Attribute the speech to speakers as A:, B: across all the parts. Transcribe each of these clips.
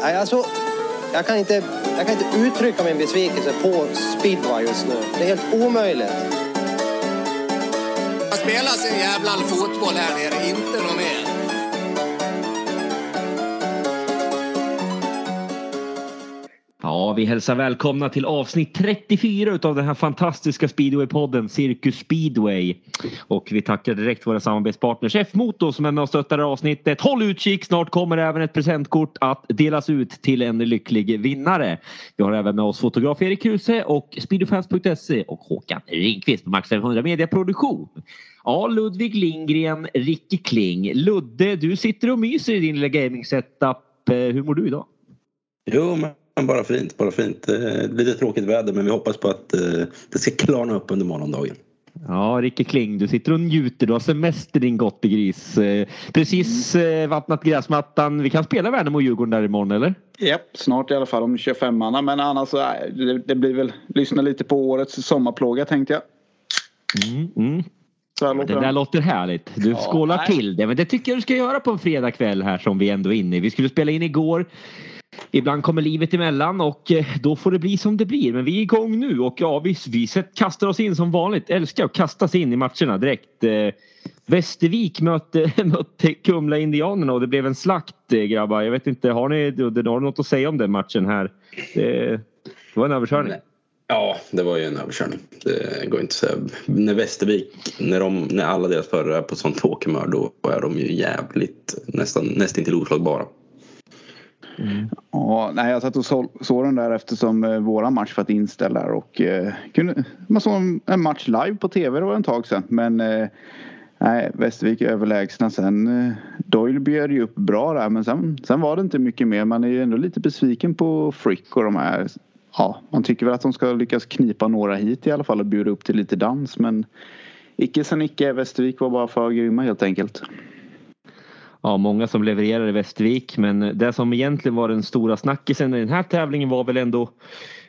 A: Nej, alltså, jag, kan inte, jag kan inte uttrycka min besvikelse på speedway just nu. Det är helt omöjligt.
B: Jag spelar sin jävla fotboll här nere, inte någon mer.
C: Vi hälsar välkomna till avsnitt 34 av den här fantastiska speedwaypodden Cirkus Speedway. Och vi tackar direkt våra samarbetspartners F-Motor som är med och stöttar avsnittet. Håll utkik, snart kommer även ett presentkort att delas ut till en lycklig vinnare. Vi har även med oss fotograf Erik Kruse och speedwayfans.se och Håkan Ringqvist på Max 500 Media Produktion. Ja, Ludvig Lindgren, Ricky Kling. Ludde, du sitter och myser i din lilla gaming-setup. Eh, hur mår du idag?
D: Jo, men bara fint, bara fint. Eh, Lite tråkigt väder men vi hoppas på att eh, det ska klarna upp under morgondagen.
C: Ja, Ricky Kling, du sitter och njuter. Du har semester din gottegris. Eh, Precis eh, vattnat gräsmattan. Vi kan spela Värnamo och Djurgården där imorgon eller?
E: Japp, snart i alla fall om 25 Men annars det, blir väl lyssna lite på årets sommarplåga tänkte jag.
C: Mm, mm.
E: Så
C: Det
E: låter
C: där låter härligt. Du
E: Ja,
C: skålar
E: nej.
C: till det. Men det tycker jag du ska göra på en fredagkväll här som vi ändå är inne i. Vi skulle spela in igår. Ibland kommer livet emellan och eh, då får det bli som det blir. Men vi är igång nu och ja, vi, vi kastar oss in som vanligt. Älskar att kasta sig in i matcherna direkt. Eh, Västervik mötte, mötte Kumla Indianerna och det blev en slakt eh, grabbar. Jag vet inte, har ni, har något att säga om den matchen här? Det, det var en överkörning.
D: Ja, det var ju en överkörning. Det går inte att säga. När Västervik, när, de, när alla deras förare är på sånt tåghumör då är de ju jävligt nästan, nästan till oslagbara. Mm.
E: Ja, nej, jag satt och så, såg den där eftersom eh, våra match var inställd där och eh, kunde, man såg en, en match live på tv, det var en tag sedan. Men eh, nej, Västervik är överlägsna. Sen eh, Doyle bjöd ju upp bra där men sen, sen var det inte mycket mer. Man är ju ändå lite besviken på Frick och de här. Ja, man tycker väl att de ska lyckas knipa några hit i alla fall och bjuda upp till lite dans men icke sen icke. Västervik var bara för grymma helt enkelt.
C: Ja, många som levererar i Västervik men det som egentligen var den stora snackisen i den här tävlingen var väl ändå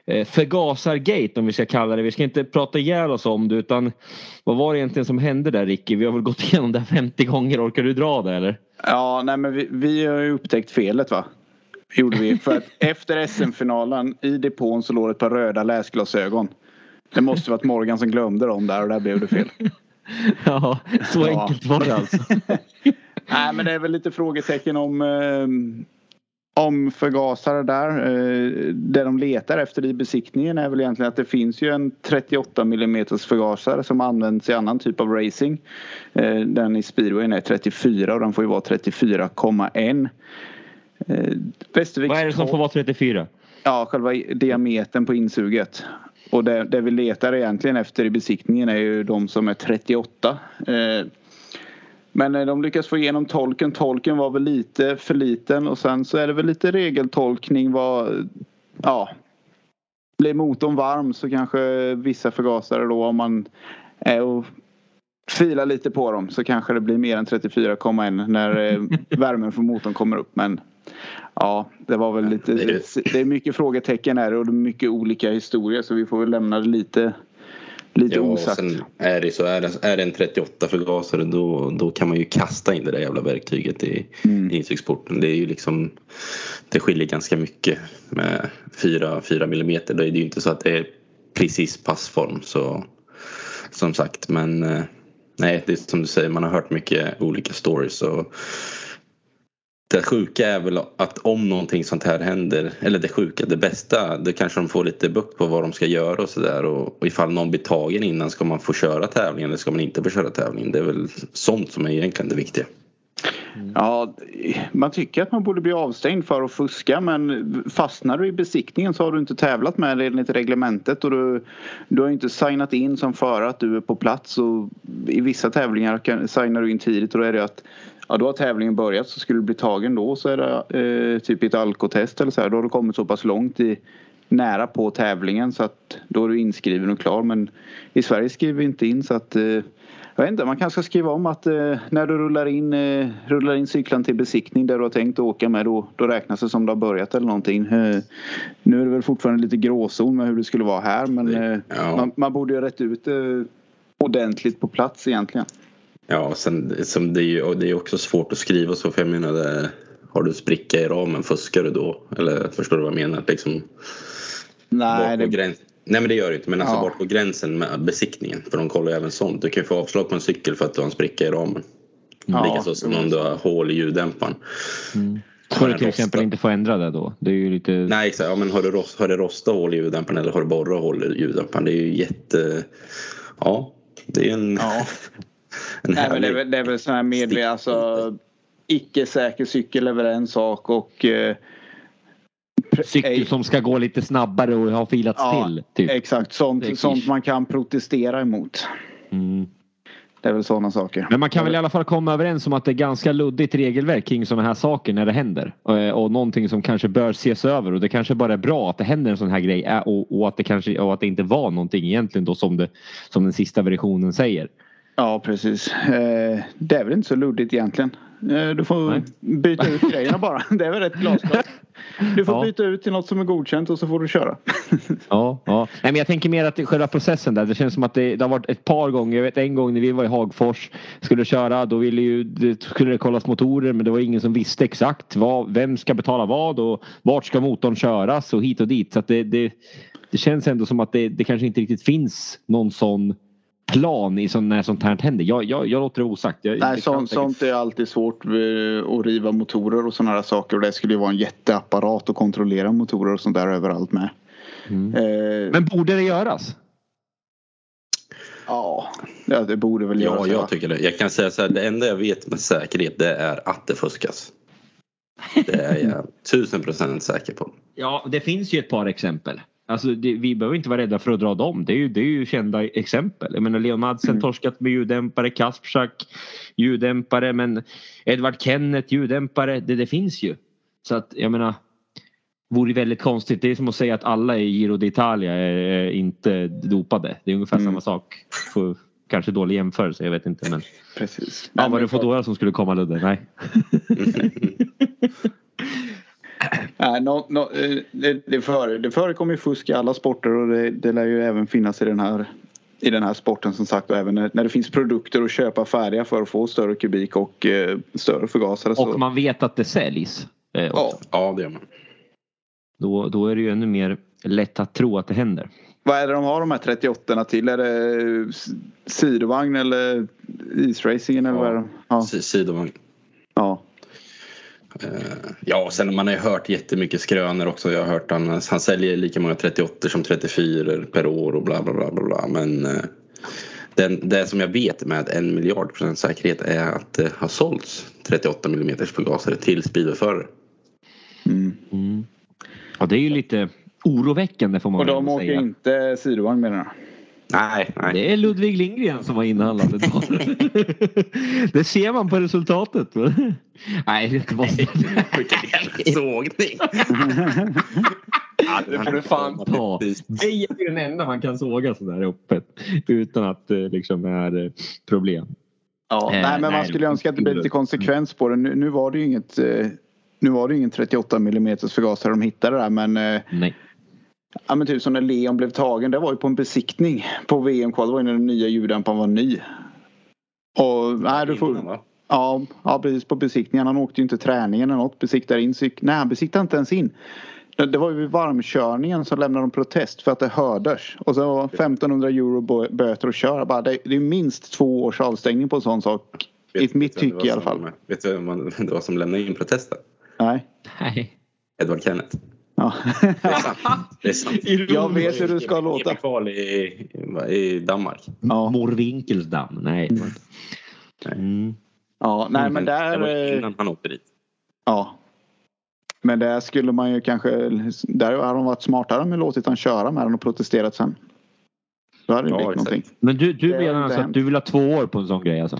C: eh, förgasargate om vi ska kalla det. Vi ska inte prata ihjäl oss om det utan vad var det egentligen som hände där Ricky? Vi har väl gått igenom det här 50 gånger. Orkar du dra det eller?
E: Ja, nej men vi, vi har ju upptäckt felet va? Gjorde vi. För att efter SM-finalen i depån så låg ett par röda läsglasögon. Det måste varit Morgan som glömde dem där och där blev det fel.
C: Ja, så
E: Ja.
C: enkelt var det alltså.
E: Nej men det är väl lite frågetecken om eh, om förgasare där. Eh, det de letar efter i besiktningen är väl egentligen att det finns ju en 38 mm förgasare som används i annan typ av racing. Eh, den i speedwayen är 34 och den får ju vara 34,1. Eh,
C: Vad är det som får vara 34?
E: Ja, själva diametern på insuget. Och det, det vi letar egentligen efter i besiktningen är ju de som är 38. Eh, men eh, de lyckas få igenom tolken. Tolken var väl lite för liten och sen så är det väl lite regeltolkning vad, ja. Blir motorn varm så kanske vissa förgasare då om man är och filar lite på dem så kanske det blir mer än 34,1 när eh, värmen från motorn kommer upp. Men ja, det var väl lite,
D: det är-
E: mycket frågetecken här och det är mycket olika historier så vi får väl lämna det lite, lite
D: Ja,
E: osagt.
D: sen är det så är det, är det en 38 förgasare då, då kan man ju kasta in det där jävla verktyget i,
E: Mm.
D: i insugsporten. Det är ju liksom Det skiljer ganska mycket med 4, 4 millimeter. Det är ju inte så att det är precis passform så som sagt men eh, nej det är som du säger man har hört mycket olika stories och det sjuka är väl att om någonting sånt här händer, eller det sjuka, det bästa, då kanske de får lite bukt på vad de ska göra och sådär och, och ifall någon blir tagen innan ska man få köra tävlingen eller ska man inte få köra tävlingen. Det är väl sånt som är egentligen det viktiga. Mm.
E: Ja, man tycker att man borde bli avstängd för att fuska men fastnar du i besiktningen så har du inte tävlat med det enligt reglementet och du, du har inte signat in som förare att du är på plats och i vissa tävlingar kan, signar du in tidigt och då är det att Ja, då har tävlingen börjat så skulle du bli tagen då så är det eh, typ ett alkotest eller så här. Då har du kommit så pass långt i nära på tävlingen så att då är du inskriven och klar. Men i Sverige skriver vi inte in så att eh, jag vet inte, man kanske ska skriva om att eh, när du rullar in, eh, rullar in cyklan till besiktning där du har tänkt åka med då, då räknas det som du har börjat eller någonting. Eh, nu är det väl fortfarande lite gråzon med hur det skulle vara här men eh, man, man borde ju rätt ut det ordentligt på plats egentligen.
D: Ja, sen, som det, är ju, och det är också svårt att skriva så för jag menar det, har du spricka i ramen, fuskar du då? Eller förstår du vad jag menar? Liksom,
E: Nej, det,
D: gräns... Nej men det gör det inte men alltså
E: Ja.
D: bort på gränsen med besiktningen för de kollar ju även sånt. Du kan ju få avslag på en cykel för att du har en spricka i ramen.
E: Ja,
D: Likaså som om du har hål i ljuddämparen.
C: Ska du
D: den
C: till
D: rostar.
C: exempel inte få ändra det då? Det är ju lite...
D: Nej exakt, ja, men har du, rost, har du rosta hål i ljuddämparen eller har du borra hål i ljuddämparen? Det är ju jätte... Ja, det är en...
E: Ja. Nej, men det, är, väl- det är väl sån här medve... Alltså, icke säker cykel är väl en sak och... Eh,
C: Cykel
E: ej-
C: som ska gå lite snabbare och har filats
E: Ja,
C: till. Typ.
E: Exakt, sånt, sånt man kan protestera emot.
C: Mm.
E: Det är väl sådana saker.
C: Men man kan väl i alla fall komma överens om att det är ganska luddigt regelverk kring sådana här saker när det händer. Och, och någonting som kanske bör ses över och det kanske bara är bra att det händer en sån här grej äh, och, och, att, det kanske, och att det inte var någonting egentligen då som, det, som den sista versionen säger.
E: Ja, precis. Eh, det är väl inte så luddigt egentligen. Eh, du får
C: Nej.
E: byta ut grejerna bara. Det är väl rätt glasklart. Du får
C: Ja.
E: byta ut till något som är godkänt och så får du köra.
C: Ja, ja. Nej, men jag tänker mer att själva processen där. Det känns som att det, det har varit ett par gånger. Jag vet en gång när vi var i Hagfors. Skulle köra. Då ville ju, det skulle det kollas motorer men det var ingen som visste exakt vad, vem ska betala vad och vart ska motorn köras och hit och dit. Så det, det, det känns ändå som att det, det kanske inte riktigt finns någon sån plan i sån, när sånt här händer. Jag, jag, jag låter det osagt. Jag,
E: Nej, sånt,
C: säkert-
E: sånt är alltid svårt eh, att riva motorer och sådana här saker. Och det skulle ju vara en jätteapparat att kontrollera motorer och sånt där överallt med.
C: Mm.
E: Eh,
C: Men borde det göras?
E: ja, ja, det borde väl
D: Ja,
E: göras.
D: jag tycker det. Jag kan säga så här, det enda jag vet med säkerhet det är att det fuskas. Det är jag tusen procent säker på.
C: Ja, det finns ju ett par exempel. Alltså, det, vi behöver inte vara rädda för att dra dem. Det är ju, det är ju kända exempel. Jag menar Leon Madsen
E: Mm.
C: torskat med ljuddämpare, Kasprzak ljuddämpare, men Edward Kenneth ljuddämpare. Det, det finns ju. Så att jag menar, vore väldigt konstigt. Det är som att säga att alla i Giro d'Italia är, inte dopade. Det är ungefär
E: Mm.
C: samma sak. För, kanske dålig jämförelse, jag vet inte. Men,
E: Precis.
C: ja, var det Foodora som skulle komma Ludde? Nej.
E: Nej, nå- nå- eh, det, det, före, det förekommer ju fusk i alla sporter och det, det lär ju även finnas i den här i den här sporten som sagt och även när, när det finns produkter att köpa färdiga för att få större kubik och eh, större förgasare. Så,
C: Och man vet att det säljs. Eh,
E: ja,
D: Ja, det gör man.
C: Då, då är det ju ännu mer lätt att tro att det händer.
E: vad är det de har de här 38 till? Är det sidovagn eller isracingen eller
D: Ja.
E: vad är det? Ja.
D: Si- Sidovagn.
E: ja.
D: Eh, Ja, sen man har ju hört jättemycket skrönor också. Jag har hört han, han säljer lika många 38 som 34 per år och bla bla bla bla. bla. Men eh, den, det som jag vet med en miljard procent säkerhet är att det har sålts 38 mm förgasare till speedwayförare.
E: Mm.
C: Ja, det är ju lite oroväckande får man
E: Och
C: väl
E: de åker
C: säga.
E: inte sidovagn menar jag.
D: Nej, nej.
C: Det är Ludvig Lindgren som har inhandlat ett par. det ser man på resultatet. Nej, det måste...
D: Vilken jävla sågning!
C: det får du fan ta. Det är ju den enda man kan såga sådär öppet. Utan att det liksom är eh, problem.
E: Ja,
C: Eh,
E: nej men man
C: nej,
E: skulle önska att det blev lite konsekvens på det. Nu, nu var det ju inget eh, nu var det ju ingen 38 mm förgasare de hittade där men eh,
C: Nej.
E: Ja men typ som när Leon blev tagen. Det var ju på en besiktning på VM-kval. Det var ju när den nya ljuddämparen var ny. Och nej du får...
D: Innan?
E: Ja, ja precis på besiktningen. Han åkte ju inte träningen eller något. Besiktade in cyk- Nej han besiktade inte ens in. Det, det var ju vid varmkörningen som lämnade de protest för att det hördes. Och så var 1500 euro bö- böter att köra. Bara, det, det är minst två års avstängning på en sån sak. I
D: Vet-
E: mitt
D: vem det
E: tycke i alla fall.
D: som- Vet du vem det var som lämnade in protesten?
E: Nej.
C: Nej.
D: Edward Kenneth.
E: Ja.
D: Det är sant. Det är sant.
E: Jag vet hur du ska låta.
D: kval i, i Danmark.
E: Ja.
C: Mor Winkelsdamm. Nej. Mm.
E: ja, nej men
D: det var
E: där... eh,
D: innan han åkte dit.
E: Ja. Men där skulle man ju kanske, där har de varit smartare med låtit han köra med den och protesterat sen. Då hade det
D: Ja,
E: blivit någonting.
C: Men du, du menar alltså att du vill ha två år på en sån grej alltså?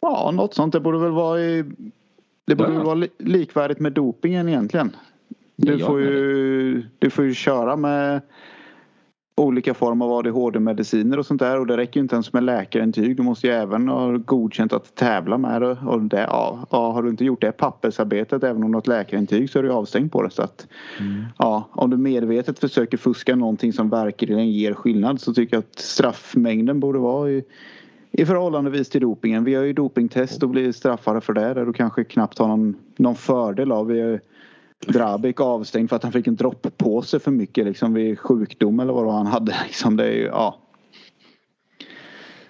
E: Ja, något sånt. Det borde väl vara i, Det borde
C: Ja.
E: väl vara li- likvärdigt med dopingen egentligen. Du
C: gör
E: får, ju, du får ju köra med olika former av ADHD-mediciner och sånt där och det räcker ju inte ens med läkarintyg. Du måste ju även ha godkänt att tävla med det. Och det ja, ja, har du inte gjort det pappersarbetet även om du har ett läkarintyg så är du avstängd på det. Så att, ja, om du medvetet försöker fuska någonting som verkligen ger skillnad så tycker jag att straffmängden borde vara i, i förhållandevis till dopingen. Vi har ju dopingtest och blir straffade för det där du kanske knappt har någon, någon fördel av. Vi Drabik avstängd för att han fick en dropp på sig för mycket liksom vid sjukdom eller vad han hade. Liksom det är ju, ja.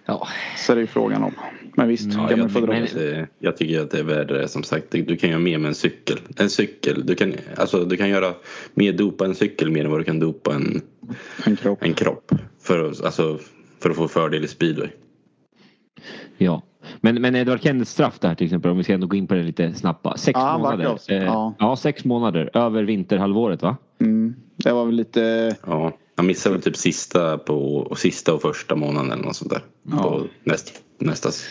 C: Ja.
E: Så det är frågan om. Men visst,
D: Ja,
E: kan man
D: jag,
E: få dra.
D: tycker att det, jag tycker att det är värre som sagt. Du kan göra mer med en cykel. En cykel. Du kan, alltså, du kan göra mer dopa en cykel mer än vad du kan dopa en,
E: En kropp.
D: en kropp. För, att- alltså, för att få fördel i speedway.
C: Ja. Men, men Edward Kenneths straff där till exempel om vi ska ändå gå in på det lite snabbt. Sex
E: Ja,
C: månader. Eh,
E: ja.
C: ja, sex månader över vinterhalvåret va?
E: Mm. Det var väl lite...
D: Ja, han missade väl typ sista, på, och sista och första månaden eller något sånt där.
E: Ja.
D: På näst, nästas.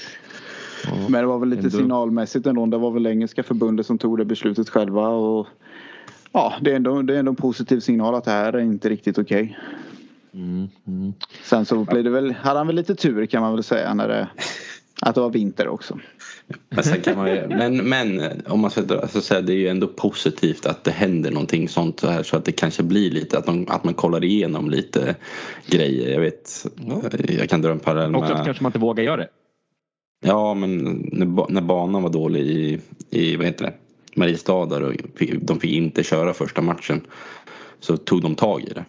E: Men det var väl lite
C: Ändå.
E: signalmässigt ändå. Det var väl engelska förbundet som tog det beslutet själva. Och, ja, det är, ändå, det är ändå en positiv signal att det här är inte riktigt okej.
C: Mm, mm.
E: Sen så blev det väl, hade han väl lite tur kan man väl säga när det, att det var vinter också.
D: Men, sen kan man ju, men, men om man ska säga, det är ju ändå positivt att det händer någonting sånt så här så att det kanske blir lite att, de, att man kollar igenom lite grejer. Jag vet, jag kan dra en parallell
C: Också att
D: med
C: kanske man inte vågar göra det.
D: Ja, men när, när banan var dålig i, i vad heter det, Mariestad där och de fick inte köra första matchen så tog de tag i det.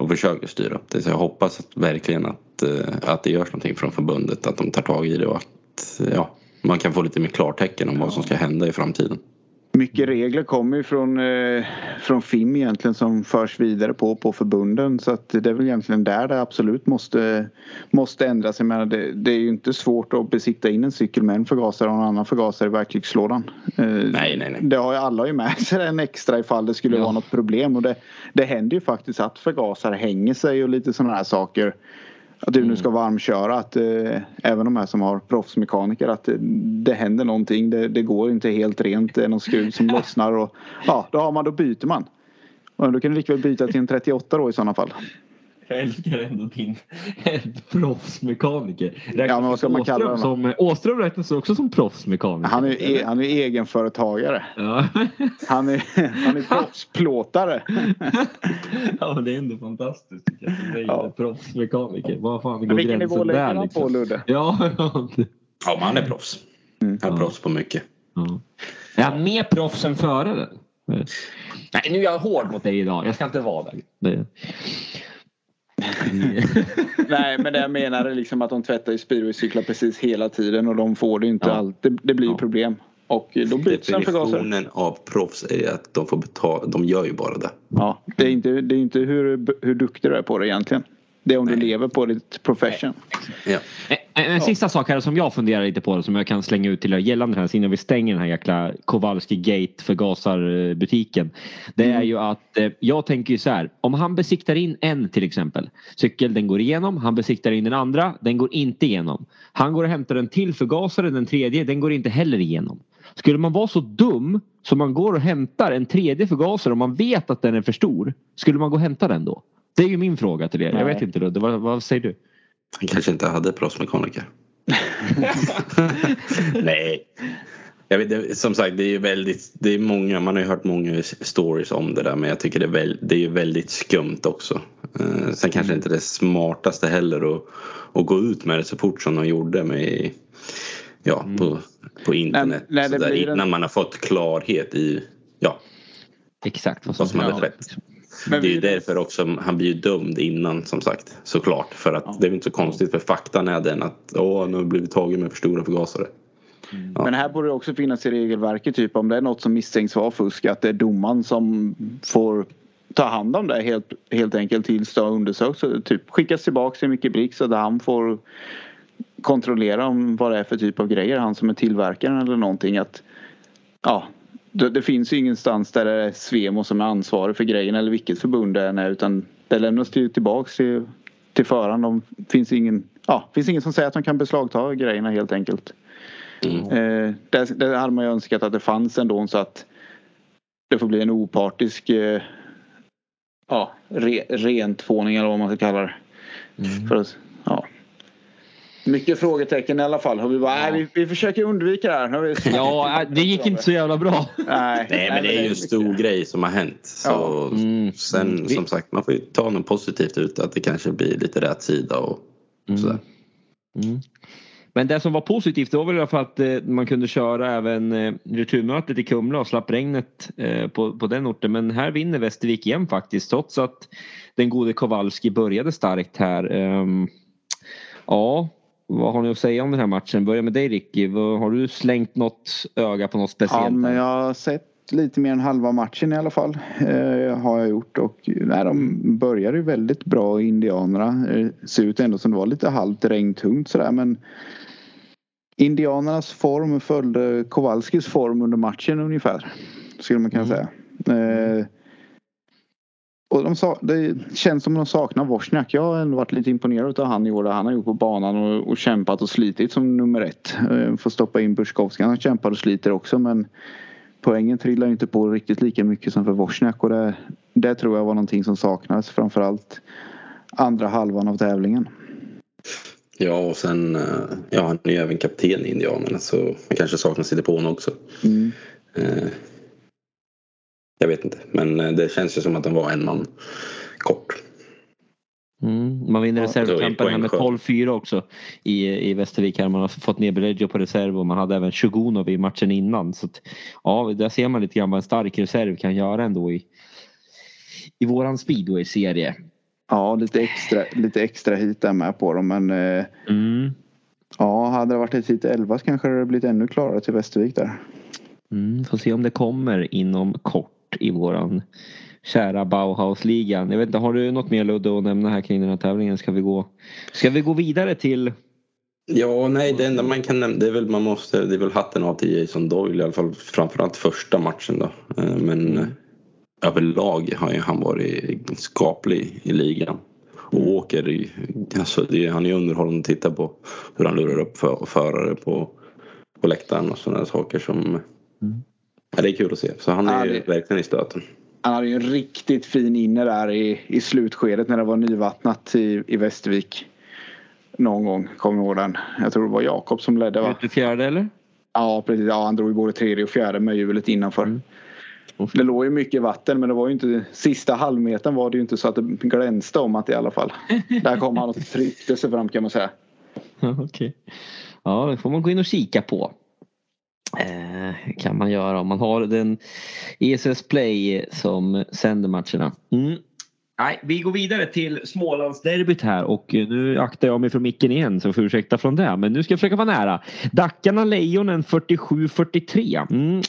D: Och försöker styra upp det. Så jag hoppas att, verkligen att, eh, att det görs någonting från förbundet. Att de tar tag i det och att ja, man kan få lite mer klartecken om vad som ska hända i framtiden.
E: Mycket regler kommer ju från, eh, från FIM egentligen som förs vidare på, på förbunden. Så att det är väl egentligen där det absolut måste, måste ändras. Jag menar, det, det är ju inte svårt att besikta in en cykel med en förgasare och en annan förgasare i verktygslådan. Eh,
D: Nej, nej, nej.
E: Det har ju alla ju med sig en extra ifall det skulle
C: Ja.
E: vara något problem. Och det, det händer ju faktiskt att förgasare hänger sig och lite sådana här saker. Att du nu ska varmköra, att eh, även de här som har proffsmekaniker, att eh, det händer någonting. Det, det går inte helt rent, det är någon skruv som lossnar och ja, då har man, då byter man. Och då kan du lika väl byta till en 38 då i sådana fall.
C: Jag älskar ändå din proffsmekaniker. Räknas
E: Ja, men vad ska man kalla
C: Åström
E: honom?
C: som, Åström räknas också som proffsmekaniker.
E: Han är, e- han är egenföretagare.
C: Ja.
E: Han är, han är proffsplåtare.
C: ja men det är ändå fantastiskt. tycker jag.
E: Ja.
C: proffsmekaniker. Vad fan går
E: vilken
C: gränsen
E: nivå lägger
C: där
E: han
C: liksom?
E: på Ludde?
C: Ja, ja.
D: Ja, men han är proffs.
E: Mm.
D: Han är proffs på mycket.
C: ja. Är han mer proffs än föraren? Nej, nu är jag hård mot dig idag. Jag ska inte vara där. Det...
E: Nej men det jag menar är liksom att de tvättar ju speedwaycyklar precis hela tiden och de får det inte
C: Ja.
E: allt. Det, det blir ju
C: Ja.
E: problem. Och då byts en förgasare.
D: Definitionen av proffs är att de får betala. De gör ju bara det.
E: Ja, det är inte, det är inte hur, hur duktig du är på det egentligen. Det är om du
D: Nej.
E: lever på ditt profession.
D: Ja.
C: En, en sista sak här som jag funderar lite på som jag kan slänga ut till er gällande här innan vi stänger den här jäkla Kowalski Gate förgasarbutiken. Det är ju att eh, jag tänker ju så här. Om han besiktar in en till exempel. Cykel den går igenom. Han besiktar in den andra. Den går inte igenom. Han går och hämtar en till förgasare. Den tredje. Den går inte heller igenom. Skulle man vara så dum som man går och hämtar en tredje förgasare om man vet att den är för stor. Skulle man gå och hämta den då? Det är ju min fråga till er. Jag vet inte Ludde. Vad, vad säger du?
D: Han kanske inte hade proffsmekaniker. Nej. Jag vet, det, som sagt, det är ju väldigt, det är många, man har ju hört många stories om det där men jag tycker det är, väl, det är ju väldigt skumt också. Eh, sen kanske inte det smartaste heller att, att gå ut med det så fort som de gjorde med ja, på, på internet.
E: Nej, nej,
D: där,
E: blir en-
D: Innan man har fått klarhet i ja,
C: Exakt vad
D: vad som hade skett.
E: Men
D: Det är
E: vi-
D: därför också han blir ju dömd innan som sagt såklart. För att
E: Ja.
D: det är inte så konstigt för faktan är den att åh nu har blivit tagen med för stora förgasare. Ja.
E: Men här borde det också finnas i regelverket typ om det är något som misstänks vara fusk att det är domaren som får ta hand om det helt, helt enkelt tills det har undersökts. Typ skickas tillbaka till Micke Blix så att han får kontrollera om vad det är för typ av grejer. Han som är tillverkaren eller någonting. Att, ja, det, det finns ju ingenstans där det är Svemo som är ansvarig för grejen eller vilket förbund det än är utan det lämnas ju tillbaks till, till föraren. Det finns ingen, ja, finns ingen som säger att de kan beslagta grejerna helt enkelt.
D: Mm.
E: Eh, där, där hade man ju önskat att det fanns ändå så att det får bli en opartisk eh, ja, re, rentvåning eller vad man ska kalla det. För att, ja. Mycket frågetecken i alla fall. Och vi bara, nej, vi, vi försöker undvika det här.
C: Ja, det gick inte så jävla bra.
E: Nej,
D: Nej men det är ju en stor grej som har hänt. Så
E: Ja.
C: Mm.
D: sen
C: Vi-
D: som sagt man får ju ta något positivt ut att det kanske blir lite rätt sida och sådär.
C: Mm. Men det som var positivt var väl i alla fall att eh, man kunde köra även eh, returmötet i Kumla och slapp regnet eh, på, på den orten. Men här vinner Västervik igen faktiskt trots att den gode Kowalski började starkt här. Um, ja, vad har ni att säga om den här matchen? Börja med dig Ricky. Har du slängt något öga på något speciellt?
E: Ja, men jag har sett lite mer än halva matchen i alla fall. Eh, har jag gjort och nej, de började ju väldigt bra indianerna. Det ser ut ändå som det var lite halvt regntungt sådär men Indianernas form följde Kowalskis form under matchen ungefär. Skulle man kunna mm. säga. Eh, och de sa, det känns som de saknar Wozniak. Jag har ändå varit lite imponerad av han i år. Han har gjort på banan och, och kämpat och slitit som nummer ett. Eh, får stoppa in Burskovski. Han kämpar och sliter också men poängen trillar inte på riktigt lika mycket som för Wozniak. Och det, det tror jag var någonting som saknades framförallt andra halvan av tävlingen.
D: Ja och sen, eh, ja han är ju även kapten i Indianerna så han kanske saknas i depån också. Mm. Eh, jag vet inte men eh, det känns ju som att den var en man kort.
C: Mm, man vinner reservkampen här med 12-4 också i, i Västervik. Här. Man har fått ner Beleggio på reserv och man hade även Shugunov i matchen innan. Så att, ja, där ser man lite grann vad en stark reserv kan göra ändå i, i våran speedway-serie.
E: Ja, lite extra, lite extra hit är med på dem men eh, mm. Ja, hade det varit ett hit 11 så kanske det hade blivit ännu klarare till Västervik där.
C: Mm, får se om det kommer inom kort i våran kära Bauhausligan. Jag vet inte, har du något mer Ludde att nämna här kring den här tävlingen? Ska vi gå, ska vi gå vidare till
D: Ja, nej, det enda man kan nämna det är väl man måste, det är väl hatten av till Jason Doyle i alla fall framförallt första matchen då. Eh, men överlag har ju han varit skaplig i ligan. Och åker, alltså det, han är underhållande att titta på hur han lurar upp för, förare på, på läktaren och sådana saker som mm. Ja, det är kul att se. Så han är ja, det, verkligen i stöten.
E: Han hade ju en riktigt fin inne där i, i slutskedet när det var nyvattnat i, i Västervik. Någon gång, kommer jag ihåg den. Jag tror det var Jakob som ledde va?
C: Fjärde eller?
E: Ja precis, ja, han drog både tredje och fjärde med hjulet innanför. Mm. Det låg ju mycket vatten men det var ju inte sista halvmetern var det ju inte så att det glänste om att i alla fall. Där kom han och tryckte sig fram kan man säga.
C: Okej. Okay. Ja, det får man gå in och kika på. Eh, kan man göra om man har den ESS Play som sänder matcherna. Mm. Nej, vi går vidare till Smålandsderbyt här och eh, nu aktar jag mig för micken igen så får ursäkta från det. Men nu ska jag försöka vara nära. Dackarna Lejonen 47-43. Mm.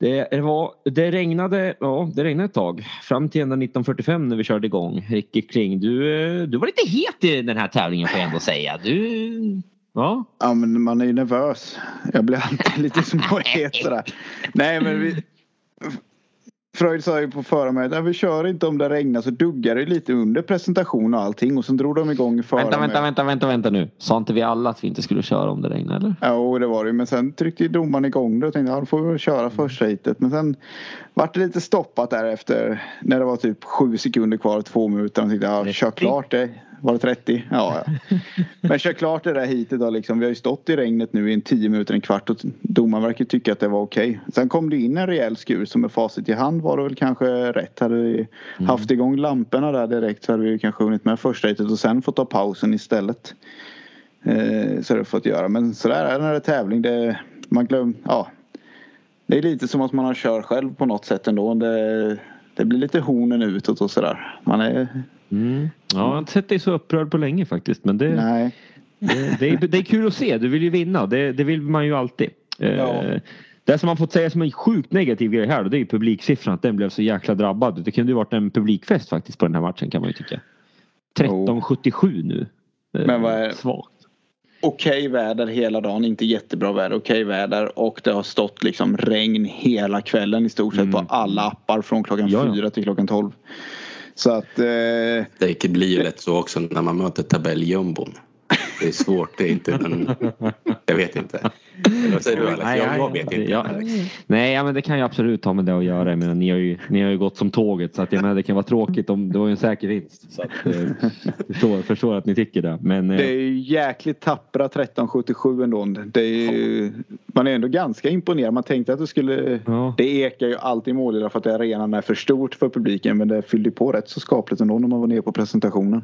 C: Det, var, det, regnade, ja, det regnade ett tag fram till 1945 när vi körde igång. Ricky Kling, du, eh, du var lite het i den här tävlingen får jag ändå säga. Du, ja.
E: ja men man är ju nervös. Jag blir alltid lite småhet sådär. Nej men vi, Freud sa ju på förarmötet vi kör inte om det regnar så duggar det lite under presentation och allting och sen drog de igång i
C: förarmötet. Vänta, vänta, vänta, vänta, vänta nu. Sa inte vi alla att vi inte skulle köra om det regnar eller?
E: Jo, det var det men sen tryckte domaren igång det och tänkte ja, då får vi köra första heatet. Men sen vart det lite stoppat där efter när det var typ sju sekunder kvar, två minuter. Och tänkte ja, kör klart det. Var det 30? Ja, ja. Men kör klart det där hitet då liksom. Vi har ju stått i regnet nu i en 10 minuter, en kvart och domaren verkar tycka att det var okej. Okay. Sen kom det in en rejäl skur som med facit i hand var det väl kanske rätt. Hade vi mm. haft igång lamporna där direkt så hade vi kanske hunnit med första hitet och sen fått ta pausen istället. Eh, så det fått göra. Men sådär är det när det är tävling. Det, man glöm, ja. Det är lite som att man har kört själv på något sätt ändå. Det, det blir lite hornen utåt och sådär. Man är
C: Mm. Ja, jag har inte sett dig så upprörd på länge faktiskt. Men det, det, det, är, det är kul att se. Du vill ju vinna. Det, vill man ju alltid. Eh, ja. Det som man fått säga som en sjukt negativ grej här det är ju publiksiffran. Att den blev så jäkla drabbad. Det kunde ju varit en publikfest faktiskt på den här matchen kan man ju tycka. 1377 nu.
E: Eh, men vad är... Svagt. Okej väder hela dagen, inte jättebra väder, okej väder och det har stått liksom regn hela kvällen i stort sett mm. på alla appar från klockan ja, fyra till klockan tolv. Så att, eh,
D: det blir ju lätt så också när man möter tabelljumbon. Det är svårt, det är inte den Jag vet inte. Vad säger du Alex?
C: Nej,
D: Jag, jag vet inte.
C: ja. Nej, ja, men det kan ju absolut ha med det att göra. Jag menar, ni, har ju, ni har ju gått som tåget så att jag menar, det kan vara tråkigt om det var ju en säker vinst. Så att, eh, förstår, förstår att ni tycker det. Men, eh,
E: Det är ju jäkligt tappra 1377 ändå. Det är ju, man är ändå ganska imponerad. Man tänkte att det skulle...
C: Ja.
E: Det ekar ju alltid i Målilla för att arenan är för stort för publiken. Men det fyllde på rätt så skapligt ändå när man var nere på presentationen.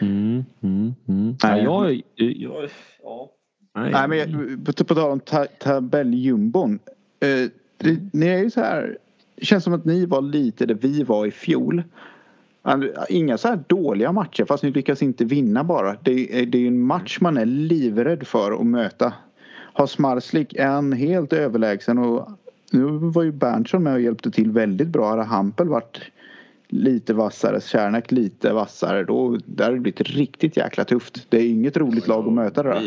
C: Mm, mm, mm. Ja,
E: Nej.
C: jag, jag, ja. Nej,
E: Nej men jag- på, på tal om ta, tabelljumbon. Eh, det, ni är ju så här. Det känns som att ni var lite där vi var i fjol. Inga så här dåliga matcher fast ni lyckas inte vinna bara. Det, är- det är ju en match man är livrädd för att möta. Har Smarslik han helt överlägsen och nu var ju Berntsson med och hjälpte till väldigt bra. Hade Hampel varit lite vassare, Kärnek lite vassare då det hade det blivit riktigt jäkla tufft. Det är inget roligt lag att möta det där.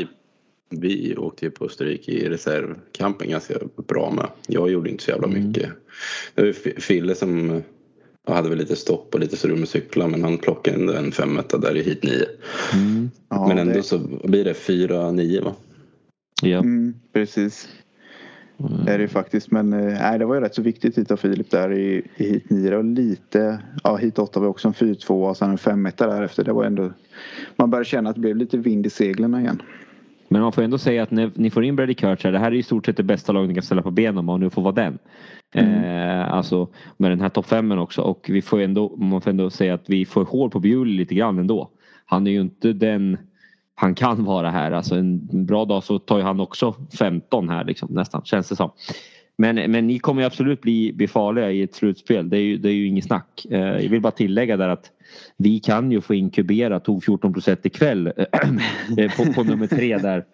D: Vi, åkte ju på Österrike i reservkampen ganska bra med. Jag gjorde inte så jävla
C: Mm.
D: mycket. Det var Fille som hade väl lite stopp och lite strul med cyklar men han plockade ändå en femetta där i hit 9.
C: Mm,
E: Ja,
D: men ändå
E: det-
D: så blir det 4-9 va?
C: ja.
E: Mm, precis. Det är det ju faktiskt. Men eh, nej, det var ju rätt så viktigt hit av Filip där i, i hit 9 och lite. Ja, hit 8 var också en 4-2 och sen en 5 därefter. Det var ändå. Man började känna att det blev lite vind i seglen igen.
C: Men man får ändå säga att när ni får in Brady Kurtz här, det här är i stort sett det bästa laget ni kan ställa på benen om och nu får vara den. Eh, alltså med den här topp femmen också och vi får ändå, man får ändå säga att vi får hål på Bewley lite grann ändå. Han är ju inte den han kan vara här. Alltså en bra dag så tar ju han också 15 här liksom nästan känns det som. Men, men ni kommer ju absolut bli, bli farliga i ett slutspel. Det är ju, det är ju inget snack. Eh, jag vill bara tillägga där att vi kan ju få inkubera tog 14 procent ikväll eh, på, på nummer tre där.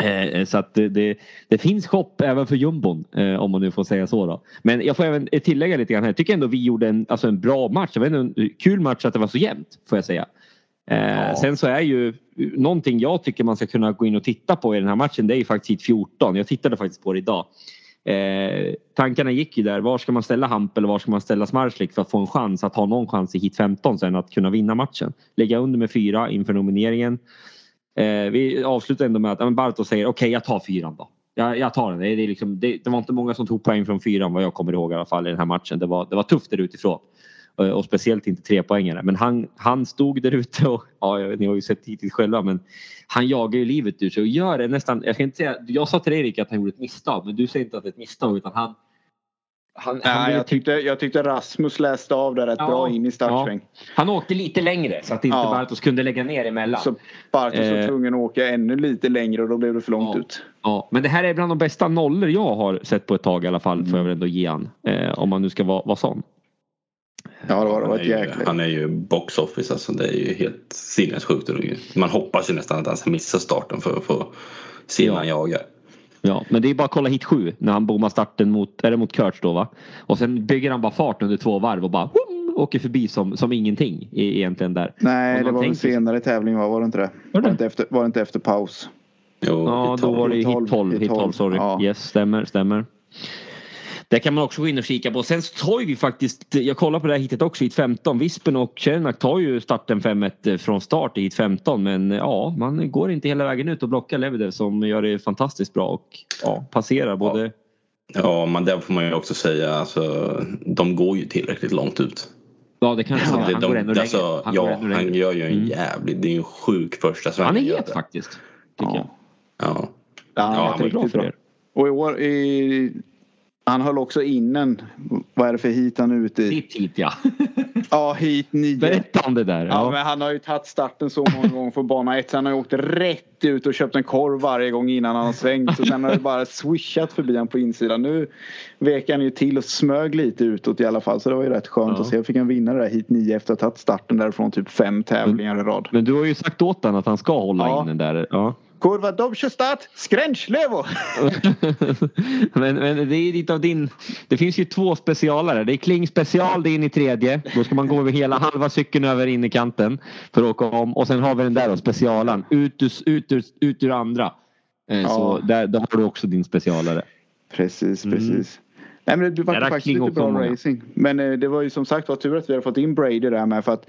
C: Eh, Så att det, det, det finns hopp även för jumbon eh, om man nu får säga så. Då. Men jag får även tillägga lite grann här. Jag tycker ändå vi gjorde en, alltså en bra match. Det var en kul match att det var så jämnt får jag säga. Eh, Sen så är ju någonting jag tycker man ska kunna gå in och titta på i den här matchen. Det är ju faktiskt hit 14. Jag tittade faktiskt på det idag. Eh, tankarna gick ju där. Var ska man ställa Hampel och var ska man ställa Smarslik för att få en chans att ha någon chans i hit 15 sen att kunna vinna matchen. Lägga under med fyra inför nomineringen. Eh, vi avslutar ändå med att ja, men Bartos säger okej jag tar fyran då. Jag, jag tar den. Det, det, liksom, det, det var inte många som tog poäng från fyran vad jag kommer ihåg i alla fall i den här matchen. Det var, det var tufft där utifrån. Eh, Och speciellt inte tre poängare. Men han, han stod där ute och ja, jag vet, ni har ju sett hittills själva men han jagar ju livet ur sig och gör det nästan. Jag ska inte säga. Jag sa till dig Erik att han gjorde ett misstag men du säger inte att det är ett misstag utan han. Han, han,
E: Nej,
C: ville
E: jag,
C: typ-
E: tyckte, jag tyckte Rasmus läste av det rätt
C: Ja,
E: bra in i startsväng.
C: han åkte lite längre så att inte
E: Ja.
C: Bartos kunde lägga ner emellan.
E: Så Bartos var
C: Eh.
E: tvungen att åka ännu lite längre och då blev det för långt
C: Ja.
E: ut.
C: Ja, men det här är bland de bästa nollor jag har sett på ett tag i alla fall får jag väl ändå ge han. Eh, om man nu ska vara, vara sån.
E: Ja, det var, det var
D: Han
E: ett
D: är, ju,
E: jäkla...
D: han är ju box office alltså. Det är ju helt sinnessjukt. Man hoppas ju nästan att han ska missa starten för att få se
C: Ja.
D: när han jagar.
C: Ja, men det är bara att kolla hit sju när han bommar starten mot, är det mot Kurtz då va? Och sen bygger han bara fart under två varv och bara wum, åker förbi som, som ingenting e- egentligen där.
E: Nej, det var en
C: tänker-
E: senare tävling va? Var det inte det?
C: Var det?
E: Var inte efter, var det inte efter paus?
D: Jo,
C: Ja,
D: hit
C: då var det
E: Hit
C: hit
E: 12,
C: 12.
E: hit
C: Hit 12,
E: 12,
C: sorry.
E: ja.
C: Yes, stämmer, stämmer. Det kan man också gå in och kika på. Sen så tar ju vi faktiskt, jag kollar på det här hitet också, hit 15. Vispen och Cernak tar ju starten 5-1 från start i hit 15 men ja, man går inte hela vägen ut och blockar Lebedev som gör det fantastiskt bra och ja, passerar både
D: Ja, men där får man ju också säga alltså, de går ju tillräckligt långt ut.
C: Ja det kan jag säga.
D: Det-
C: Han
D: de,
C: går ännu
D: alltså,
C: längre. Han går
D: ja,
C: ännu
D: han
C: längre.
D: gör ju en
C: Mm.
D: jävlig, det är ju en sjuk första sväng.
C: Han är het
D: det.
C: faktiskt. Tycker jag.
D: Ja.
E: Ja,
D: han
E: ja
D: var
C: bra för er.
E: Och i år, i, han höll också in en, vad är det för hit han är ute i?
C: Ditt hit ja.
E: Ja, hit 9.
C: Berätta om det där.
E: Ja,
C: Ja.
E: men han har ju tagit starten så många gånger på bana 1 så han har ju åkt rätt ut och köpt en korv varje gång innan han har svängt. Och sen har det bara swishat förbi han på insidan. Nu vek han ju till och smög lite utåt i alla fall så det var ju rätt skönt
C: Ja.
E: att se. Jag fick han vinna det där hit 9 efter att ha tagit starten därifrån typ fem tävlingar i rad.
C: Men du har ju sagt åt honom att han ska hålla
E: Ja.
C: in den där. Ja.
E: Kurva dobrze start, skręć levo!
C: men, men det är lite av din. Det finns ju två specialare. Det är Kling special det är in i tredje. Då ska man gå över hela halva cykeln över in i kanten för att åka om. Och sen har vi den där då, specialen. Ut ut ur, ut ur andra. Eh, Så
E: Ja.
C: där, där har du också din specialare.
E: Precis,
C: Mm.
E: Nej, men det var
C: Era
E: faktiskt lite bra
C: många.
E: racing. Men eh, det var ju som sagt var tur att vi hade fått in Brady där med för att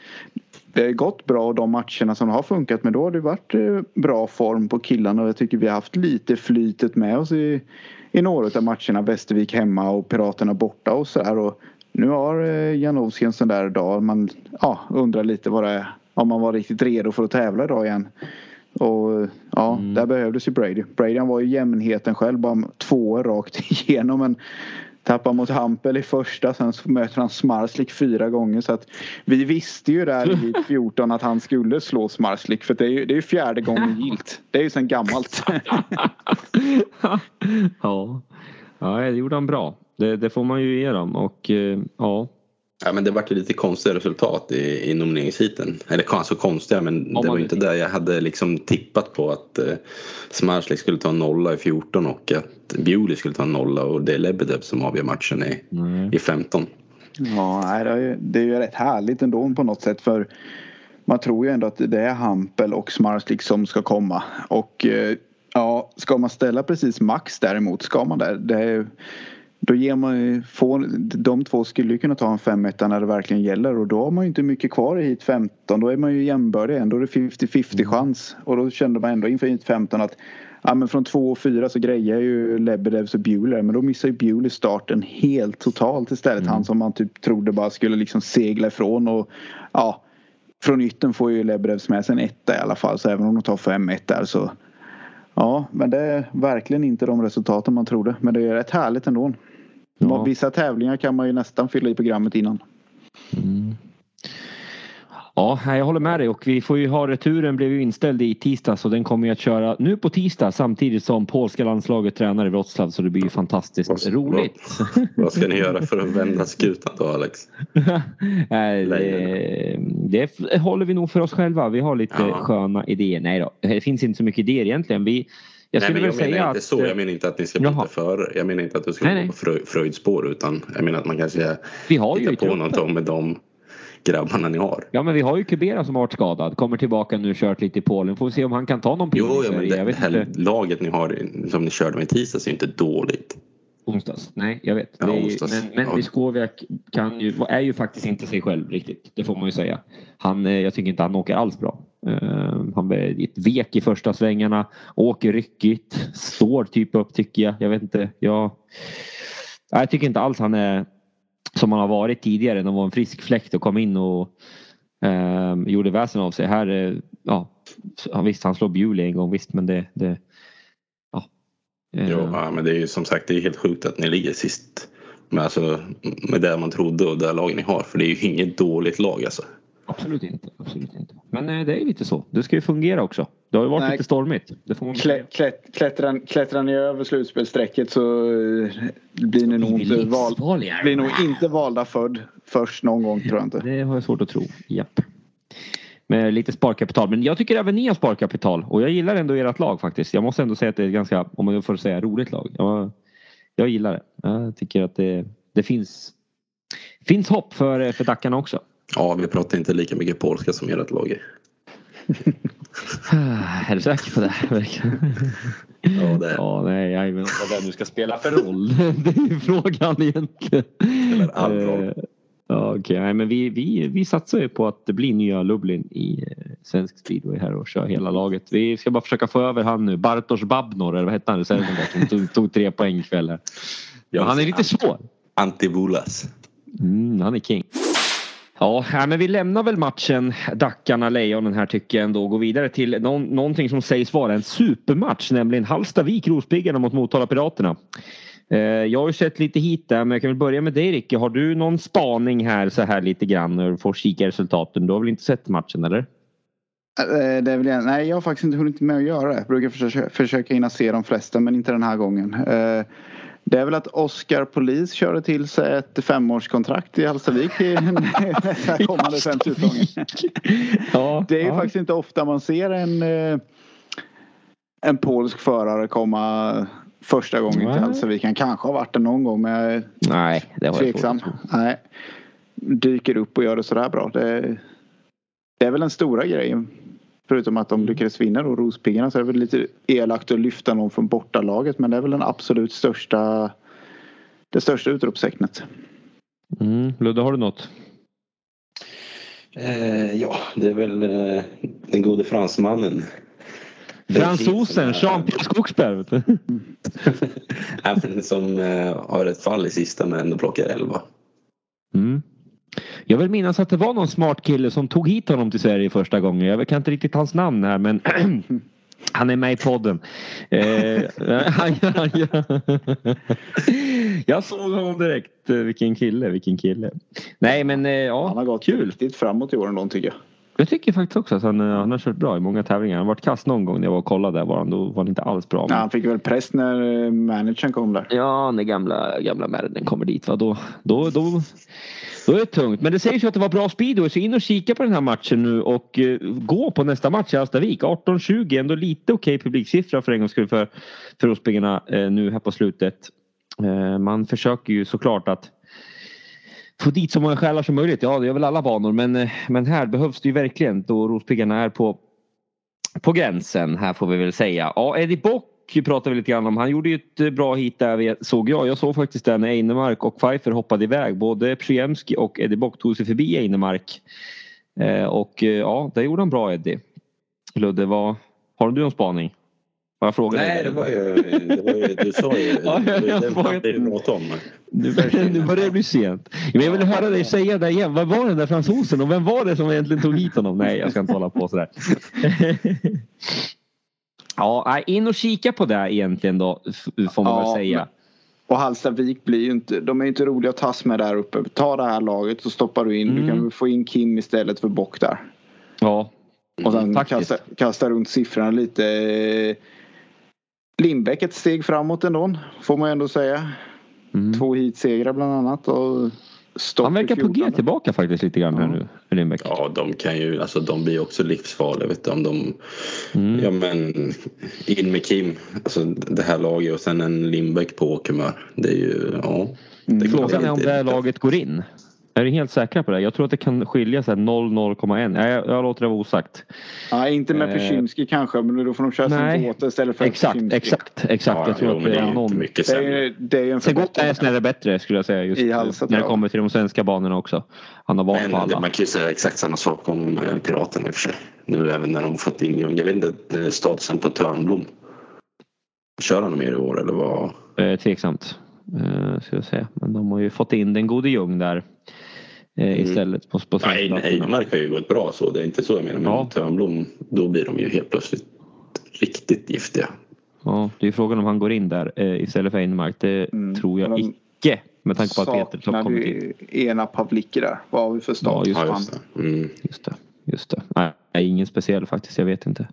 E: det har gått bra de matcherna som har funkat men då har det varit eh, bra form på killarna och jag tycker vi har haft lite flytet med oss i, i några av matcherna. Västervik hemma och Piraterna borta och så här. Och nu har eh, Janowski en sån där dag man ja, undrar lite vad det är. Om man var riktigt redo för att tävla idag igen. Och ja, där behövdes ju Brady. Brady han var ju jämnheten själv, bara två rakt igenom. Men tappar mot Hampel i första, sen så möter han Smarslik fyra gånger. Så att vi visste ju där i heat 14 att han skulle slå Smarslik. För det är ju, det är ju fjärde gången gilt. Det är ju sen gammalt.
C: ja. ja, det gjorde han bra. Det, det får man ju ge dem och eh, ja.
D: Ja, men det vart ju lite konstiga resultat i, i nomineringsheaten. Eller alltså konstiga men det var inte där jag hade liksom tippat på att eh, Smarslik skulle ta en nolla i 14 och att Bewley skulle ta en nolla och det är Lebedev som avgör matchen i, i 15.
E: Ja, det, är ju, det är ju rätt härligt ändå på något sätt för man tror ju ändå att det är Hampel och Smarslik som ska komma. Och eh, ja, ska man ställa precis max däremot, ska man där, det är, då ger man ju, får, de två skulle ju kunna ta en 5 när det verkligen gäller och då har man ju inte mycket kvar i hit 15. Då är man ju jämbördig än, då är det 50-50 chans. Och då kände man ändå inför hit 15 att Ja men från 2 och 4 så grejer ju Lebedevs och Buehler men då missar ju Buehler starten helt totalt istället. Han som man typ trodde bara skulle liksom segla ifrån och ja från ytten får ju Lebedevs med sig en etta i alla fall så även om de tar 5-1 där så Ja men det är verkligen inte de resultaten man trodde men det är rätt härligt ändå.
C: Ja.
E: Vissa tävlingar kan man ju nästan fylla i programmet innan.
C: Ja, nej, jag håller med dig och vi får ju ha returen blev ju inställd i tisdag så den kommer ju att köra nu på tisdag samtidigt som polska landslaget tränar i Wroclaw så det blir ju fantastiskt
D: Vad-
C: roligt.
D: Vad ska ni göra för att vända skutan då Alex?
C: Nej, det, det håller vi nog för oss själva. Vi har lite
D: Ja.
C: sköna idéer. Nej då, det finns inte så mycket idéer egentligen. Vi, jag
D: Nej,
C: skulle
D: men
C: väl
D: jag menar
C: att...
D: inte så. Jag menar inte att ni ska
C: Jaha.
D: byta för. Jag menar inte att du ska
C: Nej,
D: gå
C: nej.
D: på Frö- Fröjds spår utan jag menar att man kanske
C: Vi har
D: hittar på
C: truppen.
D: någonting med de grabbarna ni har.
C: Ja men vi har ju Kubera som har varit skadad. Kommer tillbaka nu kört lite i Polen. Får vi se om han kan ta någon pinne
D: Jo, ja, men det, det här
C: inte.
D: laget ni har som ni körde med i tisdags är ju inte dåligt.
C: Onsdags. Nej, jag vet.
D: Ja,
C: ju, men men
D: Ja.
C: Lyskowiak kan ju, är ju faktiskt inte sig själv riktigt. Det får man ju säga. Han, eh, jag tycker inte han åker alls bra. Eh, han är ett vek i första svängarna. Åker ryckigt. Står typ upp tycker jag. Jag vet inte. Jag, jag tycker inte alls han är som han har varit tidigare. När han var en frisk fläkt och kom in och eh, gjorde väsen av sig. Här, eh, ja, visst han slår Bewley en gång visst men det, det ja. Eh,
D: Jo, ja, men det är ju som sagt det är helt sjukt att ni ligger sist. Men alltså, med det man trodde och det lag ni har. För det är ju inget dåligt lag alltså.
C: Absolut inte. Absolut inte. Men eh, det är lite så. Det ska ju fungera också. Det har ju varit
E: Nej.
C: lite stormigt. Det får man
E: Klä, klätt, klättrar, klättrar ni över slutspelsstrecket så eh, blir ni nog inte, val, blir nog inte valda född först någon gång tror jag inte.
C: Det har jag svårt att tro. Japp. Med lite sparkapital. Men jag tycker även ni har sparkapital. Och jag gillar ändå ert lag faktiskt. Jag måste ändå säga att det är ett ganska, om man får säga roligt lag. Jag, jag gillar det. Jag tycker att det, det finns, finns hopp för, för Dackarna också.
D: Ja, vi pratar inte lika mycket polska som ert lag är.
C: Du säker på det?
D: Ja, det är
C: Ja, nej, jag inte vad det nu ska spela för roll. Det är ju frågan egentligen.
D: spelar all roll.
C: Eh, Ja. Nej, men vi, vi, vi satsar ju på att det blir nya Lublin i eh, svensk speedway här och kör hela laget. Vi ska bara försöka få över han nu. Bartosz Babnor, eller vad hette han? Reserven som tog, tog tre poäng ikväll. Ja, han är lite svår.
D: Antivulas.
C: Mm, han är king. Ja, men vi lämnar väl matchen Dackarna Lejonen här tycker jag ändå och går vidare till någon, någonting som sägs vara en supermatch, nämligen Hallstavik Rospiggarna mot Motala Piraterna. Eh, jag har ju sett lite hit där men jag kan väl börja med dig Ricke. Har du någon spaning här så här lite grann och får kika resultaten? Du har väl inte sett matchen eller?
E: Eh, det är väl, igen- nej, jag har faktiskt inte hunnit med att göra det. Jag brukar försöka, försöka hinna se de flesta men inte den här gången. Eh, det är väl att Oscar Polis körde till sig ett femårskontrakt i Hallstavik i nästa kommande säsongen.
C: Ja,
E: Det är ju
C: ja.
E: faktiskt inte ofta man ser en, eh, en polsk förare komma första gången
C: Nej.
E: till Hallstavik. Han kanske har varit det någon gång men jag är
C: Nej, det jag
E: tveksam. Nej. Dyker upp och gör det sådär bra. Det, det är väl den stora grejen. Förutom att de lyckades vinna då Rospiggarna så är det väl lite elakt att lyfta någon från bortalaget men det är väl den absolut största det största utropstecknet.
C: Mm. Ludde, har du något?
D: Eh, ja, det är väl eh, den gode fransmannen.
C: Fransosen, Jean-Pierre Skogsberg.
D: Även som eh, har ett fall i sista men ändå plockar 11.
C: Mm. Jag vill minnas att det var någon smart kille som tog hit honom till Sverige första gången. Jag kan inte riktigt hans namn här men han är med i podden. Eh, jag såg honom direkt. Eh, vilken kille, vilken kille. Nej men eh, ja,
E: Han har gått
C: kul.
E: riktigt framåt i år ändå tycker jag.
C: Jag tycker faktiskt också att han, eh, han har kört bra i många tävlingar. Han har varit kass någon gång när jag var och kollade där var han. Då var han inte alls bra.
E: Ja, han fick väl press när eh, managern kom där.
C: Ja, när gamla, gamla Merden kommer dit va. Då, då, då, då är det tungt. Men det sägs ju att det var bra speedway så in och kika på den här matchen nu och eh, gå på nästa match i Hallstavik. 18-20 ändå lite okej publiksiffra för en gångs skull för, för Rospiggarna eh, nu här på slutet. Man försöker ju såklart att få dit så många själar som möjligt. Ja, det gör väl alla banor men, eh, men här behövs det ju verkligen då Rospiggarna är på på gränsen här får vi väl säga. Ja, Eddie Bock pratar vi lite grann om. Han gjorde ju ett eh, bra hit där vi- såg jag. Jag såg faktiskt den när Einemark och Pfeiffer hoppade iväg. Både Przyjemski och Eddie Bock tog sig förbi Einemark. Eh, och eh, ja, där gjorde han bra Eddie. Ludde, vad, har du någon spaning? Jag frågar
D: Nej, det var ju, det var ju du sa ju,
C: Ja, jag-
D: det
C: jag
D: var det du pratade om.
C: Nu, börjar det bli sent. Men jag vill höra dig säga det igen. Vad var den där fransosen och vem var det som egentligen tog hit honom? Nej, jag ska inte hålla på sådär. Ja, in och kika på det egentligen då får man
E: Ja,
C: väl säga.
E: Och Hallstavik blir ju inte, de är ju inte roliga att tas med där uppe. Ta det här laget så stoppar du in. Du
C: Mm.
E: kan få in Kim istället för Bock där.
C: Ja,
E: Och sen kasta, kasta runt siffrorna lite. Lindbäck ett steg framåt ändå. Får man ändå säga.
C: Mm.
E: Två heatsegrar bland annat. Och stopp
C: Han verkar på G
E: 14.
C: tillbaka faktiskt lite grann här nu, Lindbäck.
D: Ja, de kan ju, alltså de blir också livsfarliga vet du. Om de,
C: Mm.
D: ja men in med Kim, alltså det här laget och sen en Lindbäck på åkermör. Det är ju, ja.
E: Mm.
D: Det
C: Frågan är om det här laget går in. Är ni helt säkra på det? Jag tror att det kan skilja sig 0-0,1. Nej, jag, jag låter det vara osagt.
E: Ja, inte med
C: Eh,
E: Peczynski kanske. Men då får de köra
C: nej.
E: sin båt istället för
C: Exakt,
E: Peczynski.
C: exakt, exakt.
D: Ja,
C: jag tror
D: jo,
C: att det
D: det är
C: är någon...
D: mycket
E: Det är, det är en förbättring.
C: det snällare bättre skulle jag säga just
E: I Halmstad,
C: när det kommer till de svenska banorna också. Han har valt på
D: Men
C: alla.
D: man kan ju säga exakt samma sak om eh, Piraterna i och för sig. Nu även när de fått in, jag vet inte, eh, statusen på Törnblom. Kör han mer i år eller vad?
C: Eh, tveksamt. Eh, ska jag säga. Men de har ju fått in den gode Ljung där. Eh,
D: Mm.
C: istället på, på
D: Nej,
C: svenska.
D: Einemark har ju gått bra så det är inte så jag menar. Men
C: Ja.
D: Törnblom, då blir de ju helt plötsligt riktigt giftiga.
C: Ja, det är ju frågan om han går in där eh, istället för Einemark. Det
E: Mm.
C: tror jag
E: Men-
C: icke. Med tanke på att Peter har
E: Saknar
C: kommit in.
E: ena Pavlicki där? Vad har vi för
C: Ja,
E: status
C: just
D: Ja,
E: han?
D: just det. Mm.
C: Just det. Just det. Nej, nej, ingen speciell faktiskt. Jag vet inte.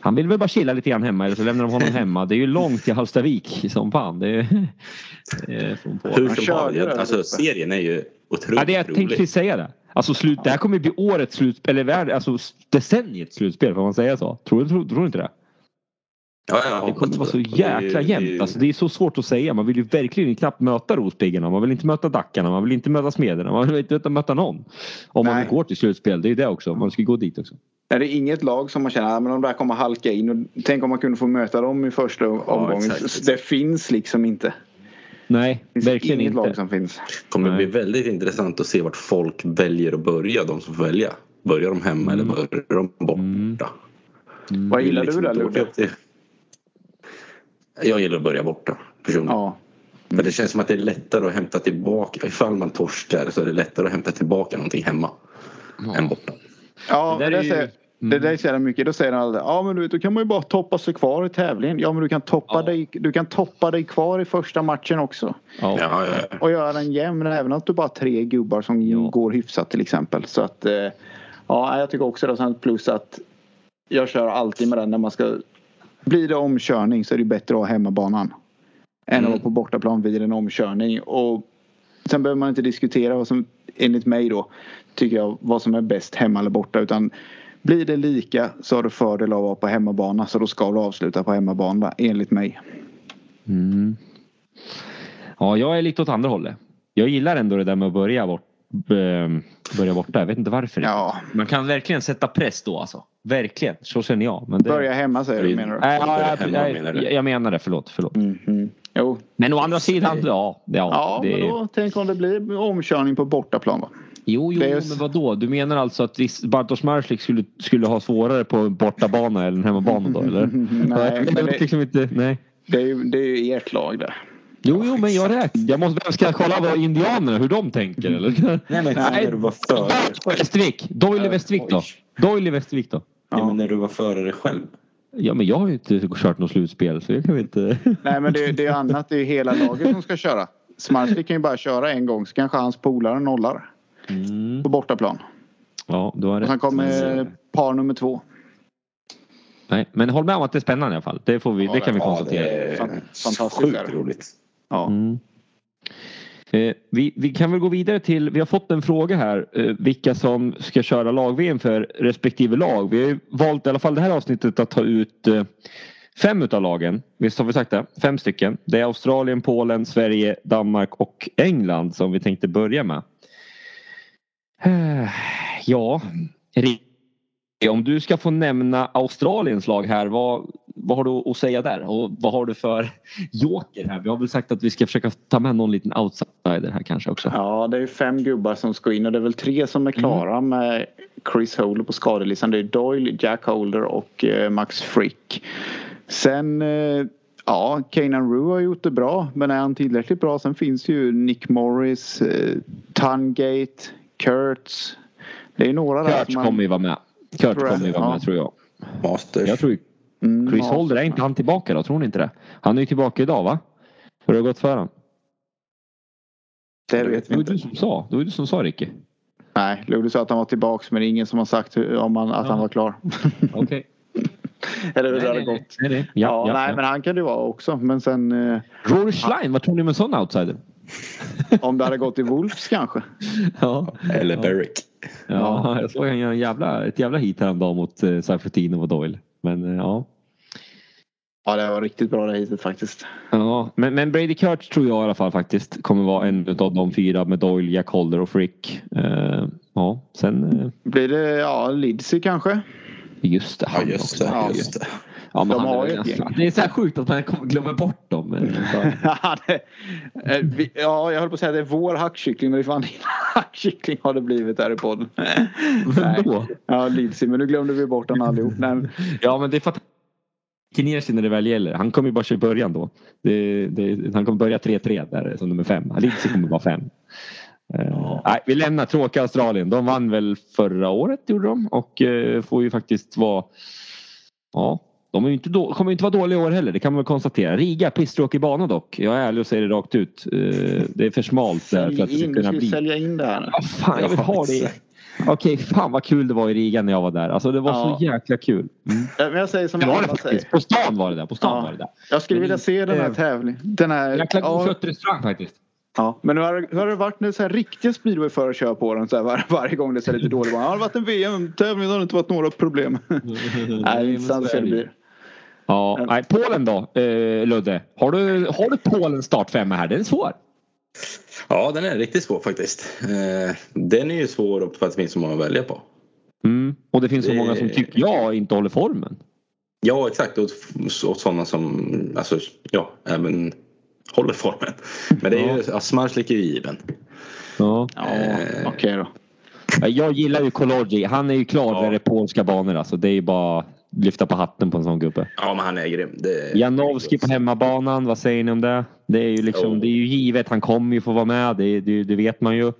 C: Han vill väl bara chilla lite grann hemma eller så lämnar de honom hemma. Det är ju långt till Hallstavik som fan. Det är, från på.
D: Hur som
E: där
D: alltså serien är ju otroligt
C: Ja, det jag tänkte
D: rolig.
C: precis säga det. Alltså slut, det här kommer bli årets slutspel, eller alltså decenniets slutspel, får man säga så? Tror du tror, tror inte det?
D: Ja, ja,
C: Det kommer vara så jäkla
D: det är ju-
C: jämnt. Alltså, det är så svårt att säga. Man vill ju verkligen knappt möta Rospiggarna. Man vill inte möta Dackarna. Man vill inte möta Smederna. Man vill inte möta någon. Om man
E: Nej.
C: går till slutspel. Det är ju det också. Man ska gå dit också.
E: Är det inget lag som man känner att de där kommer halka in? Och tänk om man kunde få möta dem i första omgången.
D: exakt.
E: Det finns liksom inte.
C: Nej,
E: Det finns
C: verkligen
E: inget lag
C: inte.
E: som finns.
D: kommer
C: Nej.
D: bli väldigt intressant att se vart folk väljer att börja. De som får välja. Börjar de hemma
C: Mm.
D: eller börjar de borta?
C: Mm.
E: Vad
D: Det är
E: gillar
D: liksom
E: du där Ludde?
D: det- Jag gillar att börja borta personligen.
E: Ja.
D: Men det känns som att det är lättare att hämta tillbaka. Ifall man torskar så är det lättare att hämta tillbaka någonting hemma än borta.
E: Ja,
C: Det
E: det,
C: där är ju-
E: säger, det där säger mycket. Då säger han alltid, ja men du vet, då kan man ju bara toppa sig kvar i tävlingen. Ja men du kan toppa,
C: Ja.
E: dig, du kan toppa dig kvar i första matchen också.
C: Ja.
D: Ja, ja, ja.
E: Och göra den jämn även om du bara har tre gubbar som
C: Ja.
E: går hyfsat till exempel. Så att eh, ja, jag tycker också det sant plus att jag kör alltid med den när man ska blir det omkörning så är det bättre att ha hemmabanan. Än att
D: Mm.
E: vara på bortaplan vid en omkörning. Och sen behöver man inte diskutera vad som enligt mig då tycker jag vad som är bäst hemma eller borta utan blir det lika så har du fördel av att vara på hemmabana så då ska du avsluta på hemmabana enligt mig.
C: Mm. Ja, jag är lite åt andra hållet. Jag gillar ändå det där med att börja, bort, eh, börja borta. Jag vet inte varför.
E: Ja,
C: Man kan verkligen sätta press då alltså. Verkligen. Så känner jag. Men det...
E: börja hemma säger du menar du?
C: Nej, ja, jag,
D: hemma,
C: jag,
D: menar du?
C: jag, jag menar det. Förlåt. förlåt.
E: Mhm. Jo,
C: Men å andra sidan, ja. Ja,
E: Ja,
C: det,
E: men då tänk om det blir omkörning på bortaplan då.
C: Jo, jo,
E: är
C: men vadå? Du menar alltså att Bartosz Marslik skulle, skulle ha svårare på bortabana eller en hemmabana då, eller?
E: Nej, men det-
C: liksom inte, nej.
E: Det är ju, det är ju ert lag det.
C: Jo, jo, men jag rätt. Jag måste, ska jag kolla vad indianerna, hur de tänker, eller?
D: Nej men
E: Nej.
D: när du var före.
C: Västervik. Doyle Västervik då. Doyle Västervik då.
D: Ja, men när du var före dig själv.
C: Ja, men jag har ju inte kört något slutspel, så jag kan väl inte...
E: Nej men det, det är annat. Det är hela laget som ska köra. Smarslik kan ju bara köra en gång så kanske hans polare nollar
C: Mm.
E: på bortaplan.
C: Ja, du har
E: Och
C: rätt.
E: sen kommer par nummer två.
C: Nej, men håll med om att det är spännande i alla fall. Det, får vi,
E: Ja,
C: det kan vi
E: ja,
C: konstatera.
D: det är
E: Fan- fantastiskt är
D: sjukt
E: det.
D: roligt.
E: Ja.
C: Mm. Eh, vi, vi kan väl gå vidare till, vi har fått en fråga här, eh, vilka som ska köra lag-VM för respektive lag. Vi har ju valt i alla fall det här avsnittet att ta ut eh, fem utav lagen. Visst har vi sagt det? Fem stycken. Det är Australien, Polen, Sverige, Danmark och England som vi tänkte börja med. Eh, ja, om du ska få nämna Australiens lag här, vad, vad har du att säga där? Och vad har du för joker här? Vi har väl sagt att vi ska försöka ta med någon liten outsider här kanske också.
E: ja det är fem gubbar som ska in och det är väl tre som är klara med Chris Holder på skadelistan. Det är Doyle, Jack Holder och eh, Max Frick. Sen eh, Ja, Kanan Rue har gjort det bra. Men är han tillräckligt bra? Sen finns ju Nick Morris, eh, Tungate, Kurtz. Det är några där
C: Kurt
E: som man-
C: kommer ju vara med. Kurt
E: Tror jag.
C: kommer ju vara
E: Ja.
C: med tror jag.
D: Masters.
C: Jag tror ju
E: Mm,
C: Chris
E: ja.
C: Holder, är inte han tillbaka då? Tror ni inte det? Han är ju tillbaka idag va? Hur har det gått för honom?
E: Det vet
C: Det
E: vi
C: var
E: inte.
C: du som sa. Det var du som sa Ricky.
E: Nej, Lodi sa att han var tillbaks men det är ingen som har sagt om han, att
C: Ja.
E: han var klar.
C: Okej.
E: Eller hur det hade gått.
C: nej, nej.
E: Ja,
C: Ja, ja,
E: nej
C: ja.
E: men han kan det vara också. Men sen eh,
C: Rory Schlein, vad tror ni med en sån outsider?
E: om det hade gått i Wolves kanske.
C: Ja.
D: Eller
C: Ja.
D: Berrick.
C: Ja, jag såg en jävla, ett jävla hit häromdagen mot eh, Seifertino och Doyle. Men eh, ja.
E: Ja det var riktigt bra det hitet faktiskt.
C: ja men, men Brady Kurtz tror jag i alla fall faktiskt kommer vara en av de fyra med Doyle, Jack Holder och Frick. Eh, ja, sen eh,
E: Blir det ja, Lidsey kanske?
C: just det.
D: Ja just
C: också.
D: det.
E: Ja.
D: Just det.
C: Ja, men
E: De har ju ett
C: ganska-
E: gäng.
C: Det är så här sjukt att man glömma bort dem.
E: Ja, det, eh, vi, ja, jag höll på att säga att det är vår hackkyckling men det är fan din hackkyckling har det blivit där i podden.
C: Vem då?
E: Ja, Lidsey, men nu glömde vi bort den allihop. Nej,
C: Ja men det är för att sig när det väl gäller. Han kommer ju bara köra i början då. Det, det, han kommer börja 3-3 där som nummer fem. Lindsey kommer vara fem. Eh, nej, vi lämnar tråkiga Australien. De vann väl förra året gjorde de och eh, får ju faktiskt vara Ja, de är inte då, kommer inte vara dåliga i år heller. Det kan man väl konstatera. Riga pisstråkig bana dock. Jag är ärlig och säger det rakt ut. Eh, det är för smalt där för att det ska kunna
E: ska
C: bli.
E: sälja in det här?
C: Ja, fan, jag vill ha det. Okej, fan vad kul det var i Riga när jag var där. Alltså det var
E: Ja.
C: så jäkla kul. Mm.
E: Men jag säger som
C: Det var det faktiskt. På stan var det där. På stan
E: Ja.
C: var det där.
E: Jag skulle
C: Men
E: vilja se den här
C: inte-
E: tävlingen. Den här,
C: Jäkla god
E: ja,
C: köttrestaurang faktiskt.
E: ja. Men hur har, hur har det varit när så här riktiga speedwayförare kör på den så här var, varje gång det är lite dålig bana? Har det varit en VM-tävling har det inte varit några problem. Nej, inte sant så det blir.
C: Ja, nej, Polen då, eh, Ludde. Har du, har du Polen startfemma här? Den är svår.
D: Ja den är riktigt svår faktiskt. Eh, Den är ju svår för att det finns så många att välja på.
C: Mm. Och det finns så
D: Det-
C: många som tycker jag inte håller formen.
D: Ja exakt och, och sådana som alltså, ja, även håller formen. Men det är ju, ja, Smarslik är ju given.
C: Ja.
E: Ja,
D: Eh.
E: okej då.
C: Jag gillar ju Kolodji. Han är ju klar
D: Ja.
C: det polska banor. Alltså. Det är ju bara lyfta på hatten på en sån gubbe.
D: Ja men han är grym. Det,
C: Janowski på hemmabanan, vad säger ni om det? Det är ju liksom,
D: Jo.
C: det är ju givet, han kommer ju få vara med, det, det, det vet man ju.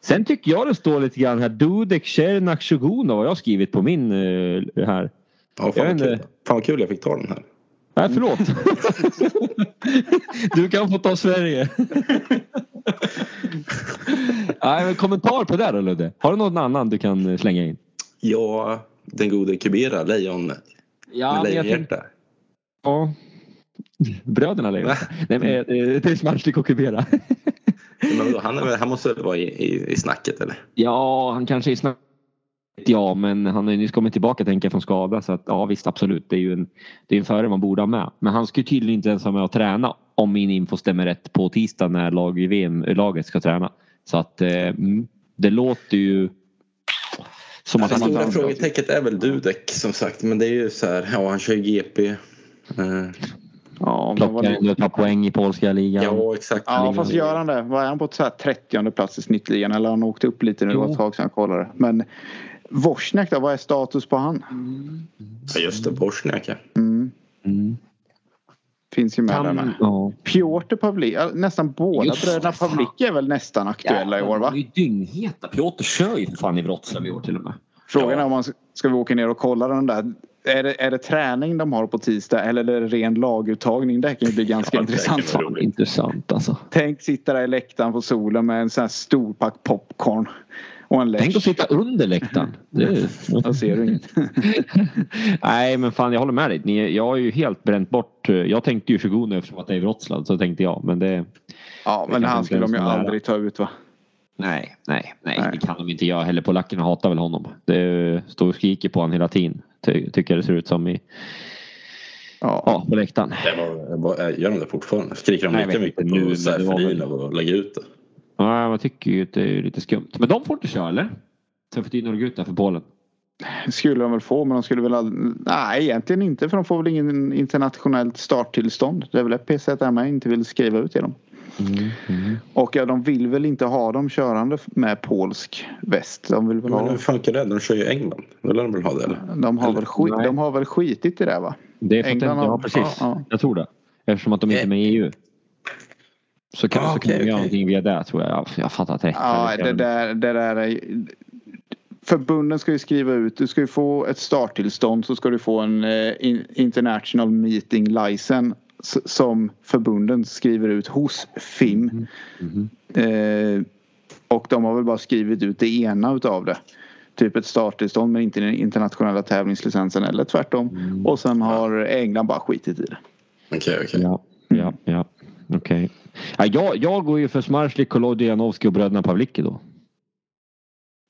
C: Sen tycker jag det står lite grann här, Dudek, Cernak, Shogunov har jag skrivit på min eh, här.
D: ja, fan, vad kul. fan vad kul jag fick ta den här.
C: Nej, förlåt. du kan få ta Sverige. Nej, men kommentar på det då Ludde. Har du någon annan du kan eh, slänga in?
D: Ja, den gode Kubera, lejon
C: Ja,
D: med
C: tänkte,
D: lejonhjärta.
C: ja. Bröderna Lejon. Nej, men eh, det är Smarslik och Kubera.
D: Han, är, han måste vara i, i, i snacket eller?
C: Ja, han kanske är snabb. Ja, men han har ju nyss kommit tillbaka tänker jag från skada så att ja visst absolut. Det är ju en, det är en förare man borde ha med. Men han ska ju tydligen inte ens vara med och träna om min info stämmer rätt på tisdag när lag i VM-laget ska träna. Så att eh, mm, det låter ju som att
D: Det
C: han
D: stora frågetecknet är väl Dudek som sagt. Men det är ju så här, ja han kör ju GP. Eh,
E: Ja,
C: Plockar ändå ett par poäng i polska ligan.
D: Ja, exakt.
E: Ja fast gör han det? Var han på så här 30 plats i snittligan eller har han åkt upp lite nu? Det var ett tag sedan jag kollade. Men Wozniak då? Vad är status på han?
D: Ja, just det. Bosniak ja.
E: Mm.
C: Mm.
E: Finns ju med där
C: Kan,
E: med.
C: ja.
E: Piotr Pavlik, ja, nästan båda
C: Just
E: bröderna
C: fan.
E: Pavlik är väl nästan aktuella i år va?
C: De är ju dyngheta. Piotr kör ju för fan i Wroclaw i år till och med.
E: Frågan är om man ska vi åka ner och kolla den där. Är det, är det träning de har på tisdag eller är det ren laguttagning? Det här kan ju bli ganska
D: Ja,
E: intressant.
D: roligt.
C: Intressant alltså.
E: Tänk sitta där i läktaren på solen med en sån här stor pack popcorn. Och en
C: Tänk att sitta under läktaren. Det
E: Då ser du inget.
C: Nej men fan jag håller med dig. Ni, jag har ju helt bränt bort. eh, Jag tänkte ju Shogun eftersom att det är Wroclaw så tänkte jag. Men det.
E: Ja men
C: kanske
E: han skulle de ju
C: nära.
E: aldrig ta ut va?
C: Nej, nej, nej,
E: Nej.
C: det kan de inte göra heller. Polackerna hatar väl honom. Det står och skriker på honom hela tiden. Ty, tycker jag det ser ut som i,
E: Ja.
C: ja, på läktaren.
D: Det var, gör de det fortfarande? Skriker de
C: Nej,
D: lika mycket på
C: det väl-
D: och lägga ut det?
C: Ja, man tycker ju att det är lite skumt. Men de får inte köra eller? Seferdin och ut där för Polen.
E: Skulle de väl få men de skulle väl aldrig... Nej egentligen inte för de får väl ingen internationellt starttillstånd. Det är väl PZMA inte vill skriva ut till dem.
C: Mm,
E: Och ja, de vill väl inte ha dem körande med polsk väst. De vill väl
D: Men
E: ha...
D: hur funkar det? De kör ju England. Då lär de väl ha det eller?
E: De har,
D: Eller-
E: väl skit,
C: nej.
E: de har väl skitit i det va?
C: Det är för att
E: England
C: de, ja precis.
E: ja, ja.
C: Jag tror det. Eftersom att de inte är med i EU. Så kan,
D: Ah,
C: så kan
D: okej,
C: de göra
D: okej.
C: någonting via det tror jag. Jag, jag fattar inte.
E: Ja, det där, det där är... Förbunden ska ju skriva ut, du ska ju få ett starttillstånd så ska du få en eh, in, International Meeting License som förbunden skriver ut hos FIM.
C: Mhm.
E: Eh, och de har väl bara skrivit ut det ena utav det. Typ ett starttillstånd men inte den internationella tävlingslicensen eller tvärtom.
C: Mm.
E: Och sen har England bara skitit i det.
D: Okej, okej.
C: Ja, ja, ja. Okej. Ja, jag, jag går ju för Smarslik, Kolodjanovskij och bröderna Pavlicki då.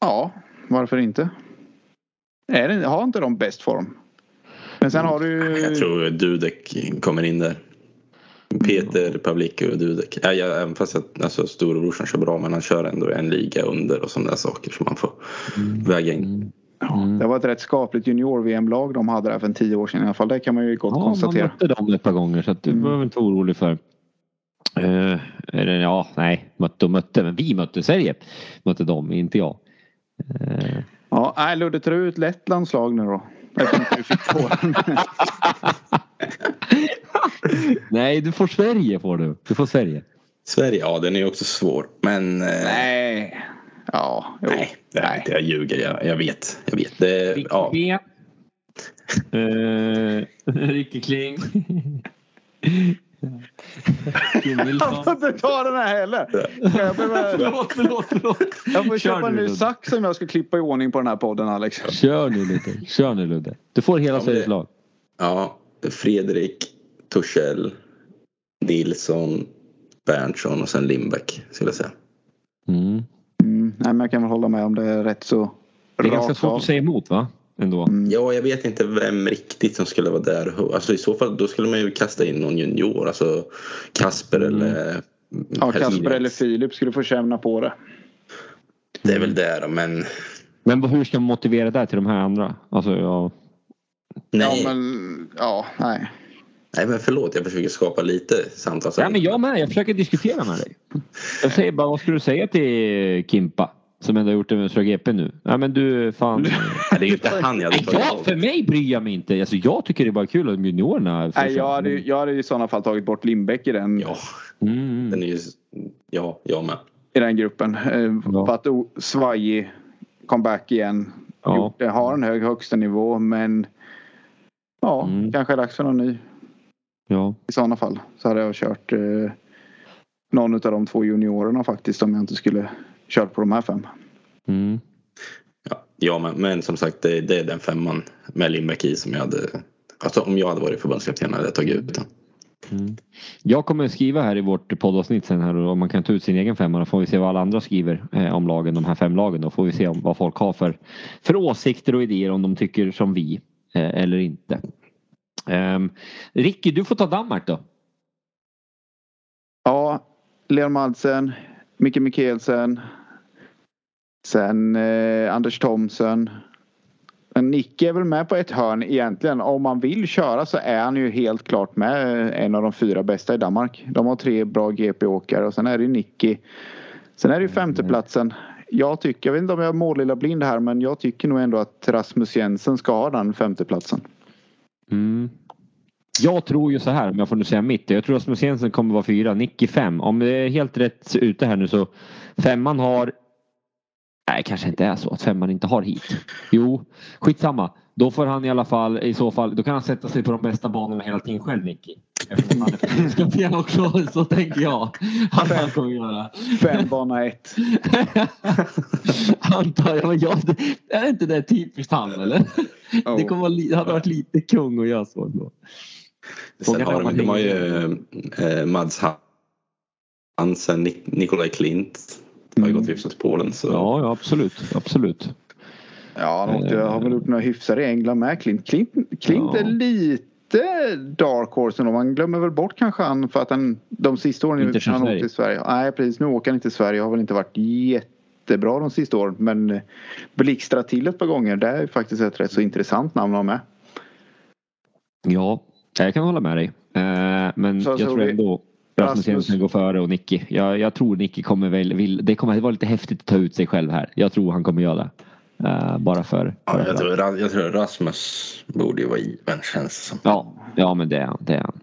E: Ja, varför inte? Är det, har inte de bäst form? Men sen har du.
D: Jag tror Dudek kommer in där. Peter, Pavlicki och Dudek. Ja, jag, även fast jag, alltså, storebrorsan kör bra men han kör ändå en liga under och sådana där saker som man får väga in.
C: Mm.
E: Det var ett rätt skapligt junior-VM-lag de hade där för en tio år sedan i alla fall. Det kan man ju gott
C: Ja, man
E: konstatera.
C: mötte dem ett par gånger så att du
E: Mm.
C: behöver inte vara orolig för. Uh, eller ja, nej, mötte och mötte, men vi mötte Sverige. Mötte dem, inte jag. Eh,
E: Ja, nej, Ludde, tar du ut Lettlands lag nu då? Eftersom inte du fick Polen.
C: nej, du får Sverige får du. Du får Sverige.
D: Sverige, ja den är ju också svår. Men eh,
E: nej. Ja, jo.
D: nej, det är inte. Jag ljuger. Jag, jag vet. Jag vet. Det,
C: Ricky
D: ja.
C: Eh, Ricky Kling.
E: Jag
C: Nilsson.
E: får inte ta den här heller. Jag, behöva,
C: Förlåt, förlåt, förlåt.
E: jag får
C: Kör
E: köpa en
C: nu,
E: ny
C: Ludde.
E: sax som jag ska klippa i ordning på den här podden Alex.
C: Kör nu Ludde. Kör nu Ludde. Du får hela
D: Ja, men
C: Sveriges
D: det-
C: lag.
D: ja, Fredrik, Torssell, Nilsson, Berntsson och sen Lindbäck skulle jag säga.
C: Mm.
E: Mm, nej, men jag kan väl hålla med om det är rätt så
C: Det är ganska svårt
E: av.
C: att säga emot va? Ändå.
E: Mm.
D: Ja, jag vet inte vem riktigt som skulle vara där. Alltså i så fall då skulle man ju kasta in någon junior. Alltså Kasper
C: Mm.
D: eller
E: Ja, Kasper
D: Helsingborg.
E: eller Filip skulle få känna på det.
D: Det är väl där då, men
C: Men hur ska man motivera det till de här andra? Alltså, ja.
D: nej.
E: Ja, men ja, nej.
D: nej, men förlåt. Jag försöker skapa lite samtal.
C: ja, men jag med. Jag försöker diskutera med dig. Jag säger bara, vad skulle du säga till Kimpa? Som ändå har gjort det med Östra GP nu. Ja men du, fan.
D: Nej, det är ju inte han jag hade
C: Nej,
D: tagit
C: jag, för mig bryr jag mig inte. Alltså, jag tycker det är bara kul att juniorerna
E: nej jag, hade, jag hade i sådana fall tagit bort Lindbäck i den,
D: Ja,
C: Mm.
D: den är ju... Ja, jag med.
E: i den gruppen. Eh,
C: Ja.
E: För att svajig comeback igen.
C: Ja.
E: Gjort det, har en hög högsta nivå men ja,
C: Mm.
E: kanske är dags för någon ny.
C: Ja.
E: I sådana fall så hade jag kört eh, någon av de två juniorerna faktiskt om jag inte skulle kört på de här fem.
C: Mm.
D: Ja, jag med. Men som sagt, det, det är den femman med Lindbäck i som jag hade... Alltså om jag hade varit förbundskapten hade jag tagit ut den.
C: Mm. Jag kommer skriva här i vårt poddavsnitt sen här om man kan ta ut sin egen femma. Då får vi se vad alla andra skriver eh, om lagen, de här fem lagen. Då får vi se om, vad folk har för, för åsikter och idéer om de tycker som vi eh, eller inte. Um, Ricky, du får ta Danmark då.
E: Ja, Leon Madsen, Micke Mikkelsen. Sen eh, Anders Thomsen. Men Nicky är väl med på ett hörn egentligen. Om man vill köra så är han ju helt klart med en av de fyra bästa i Danmark. De har tre bra GP-åkare och sen är det Nicky. Sen är det ju femteplatsen. Jag tycker, jag vet inte om jag är målilla blind här men jag tycker nog ändå att Rasmus Jensen ska ha den femteplatsen.
C: Mm. Jag tror ju så här om jag får nu säga mitt. Jag tror att Rasmus kommer vara fyra, Nicky fem. Om det är helt rätt ute här nu så femman har Nej, kanske inte är så att femman inte har hit. Jo, skitsamma. Då får han i alla fall i så fall, då kan han sätta sig på de bästa banorna hela tiden själv Nicky. Eftersom han är för också, så tänker jag han kommer göra.
E: Fem bana ett.
C: Antar jag. Men jag är inte det typiskt han eller? Oh. Det kommer hade varit lite kung att göra så ändå.
D: Sen har de, de har ju eh, Mads Hansen, Nikolaj Klint. Har ju gått hyfsat i Polen. Så.
C: Ja, ja absolut. absolut.
E: Ja, de åkte, har väl gjort några hyfsade i England med. Klint, Klint, Klint ja. är lite dark horse ändå. Man glömmer väl bort kanske han för att han de sista åren
C: inte
E: han åkte i Sverige. Nej precis, nu åker han inte i Sverige. Har väl inte varit jättebra de sista åren. Men blixtrat till ett par gånger. Det är faktiskt ett rätt så intressant namn att ha med.
C: Ja, jag kan hålla med dig. Eh, men så, jag så tror ändå Rasmus Jensen går före och Nicky. Jag, jag tror Nicky kommer väl, vill, det kommer vara lite häftigt att ta ut sig själv här. Jag tror han kommer göra det. Uh, bara för.
D: Ja, jag, tror, jag tror Rasmus borde ju vara given känns det som.
C: Ja, ja men det är han. Det är han.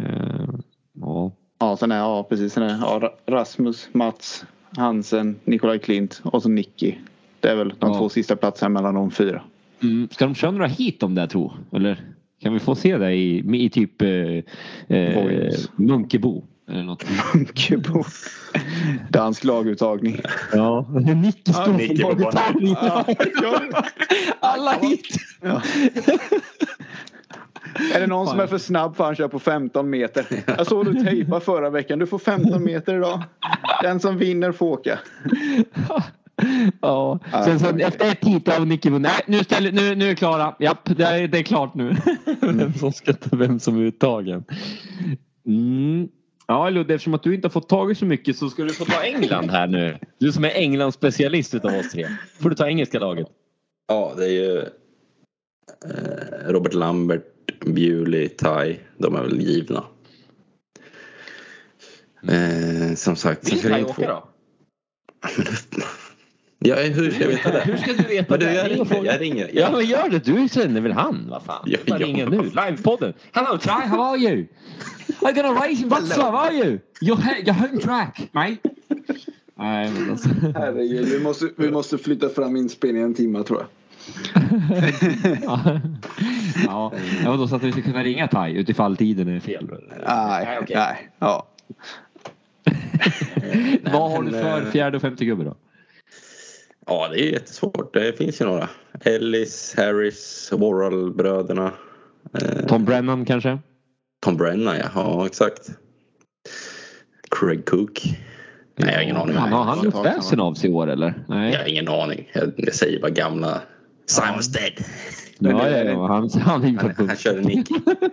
C: Uh,
E: ja. Ja, sen är, ja precis. Sen är, ja, Rasmus, Mats, Hansen, Nikolaj Klint och så Nicky. Det är väl de ja. två sista platserna mellan de fyra.
C: Mm. Ska de köra några hit om det tro? Eller? Kan vi få se det i, i typ eh, eh, Munkebo? Eller något.
E: Munkebo. Dansk laguttagning.
C: Ja, Nicke står på laguttagning. Alla hit. Ja.
E: Är det någon som är för snabb för han kör på 15 meter? Jag såg du tejpa förra veckan. Du får 15 meter idag. Den som vinner får åka.
C: Ja, sen så efter ett hit av Nicke Nej, nu, ställer, nu, nu är klara. Japp, det är, det är klart nu. vem som ska ta vem som är uttagen. Mm. Ja Ludde, eftersom att du inte har fått tag i så mycket så ska du få ta England här nu. Du som är Englands specialist utav oss tre. får du ta engelska laget.
D: Ja, det är ju eh, Robert Lambert, Bewley, Ty. De är väl givna. Eh, som sagt.
C: Vill Ty åka då?
D: Ja, hur ska jag veta det?
C: hur ska du veta
D: men du, jag, ringer, jag ringer.
C: Ja, men gör det. Du känner väl han? Vad fan? Ja, jag ringer nu. Livepodden. Hello Ty, how are you? I'm gonna race in Wroclaw, how are you? You're, you're home track, mate.
E: Nej, men alltså. Herregud, vi måste, vi måste flytta fram inspelningen en timme tror jag.
C: ja, ja, då så att vi ska kunna ringa Ty utifall tiden är fel.
E: Nej, nej, okay. nej. Ja.
C: Vad har du för fjärde och femte gubbe då?
D: Ja, det är jättesvårt. Det finns ju några. Ellis, Harris, Worrell-bröderna.
C: Eh, Tom Brennan kanske?
D: Tom Brennan ja, ja exakt. Craig Cook. Nej, jag har ingen aning.
C: Han, har han gjort väsen av sig i år eller?
D: Nej. Jag har ingen aning. Jag, säger bara gamla Simon's dead.
C: Ja, ja, ja. Han, han,
D: han, han, han körde Nick.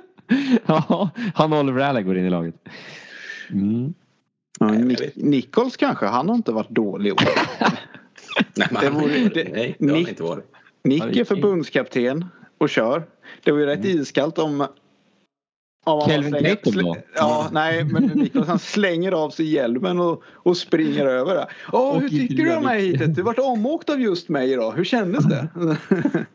C: ja, han och Oliver Allen går in i laget.
E: Mm. Ja, Nichols kanske, han har inte varit dålig i år.
D: Nej, det vore, det, nej, det har Nick, inte varit.
E: Nick är förbundskapten och kör. Det var ju rätt mm. iskallt om
C: Kelvin Clayton då?
E: Ja, nej, men Niklas han slänger av sig hjälmen och, och springer över. Det. Åh, hur tycker du om mig hitet? Du vart omåkt av just mig idag. Hur kändes det?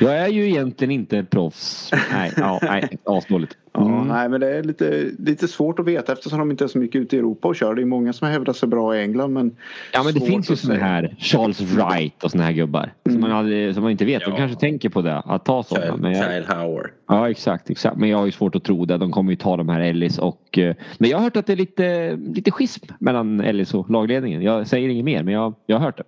C: Jag är ju egentligen inte proffs. Nej, ja, nej asdåligt.
E: Mm. Ja, nej, men det är lite, lite svårt att veta eftersom de inte är så mycket ute i Europa och kör. Det är många som hävdar sig bra i England. Men
C: ja, men det finns ju sådana här Charles Wright och sådana här gubbar. Mm. Som, man aldrig, som man inte vet. Ja. De kanske tänker på det. Att ta sådana.
D: Jag, Howard.
C: Ja, exakt, exakt. Men jag har ju svårt att tro det. De kommer ju ta de här Ellis och... Eh, men jag har hört att det är lite, lite schism mellan Ellis och lagledningen. Jag säger inget mer, men jag, jag har hört det.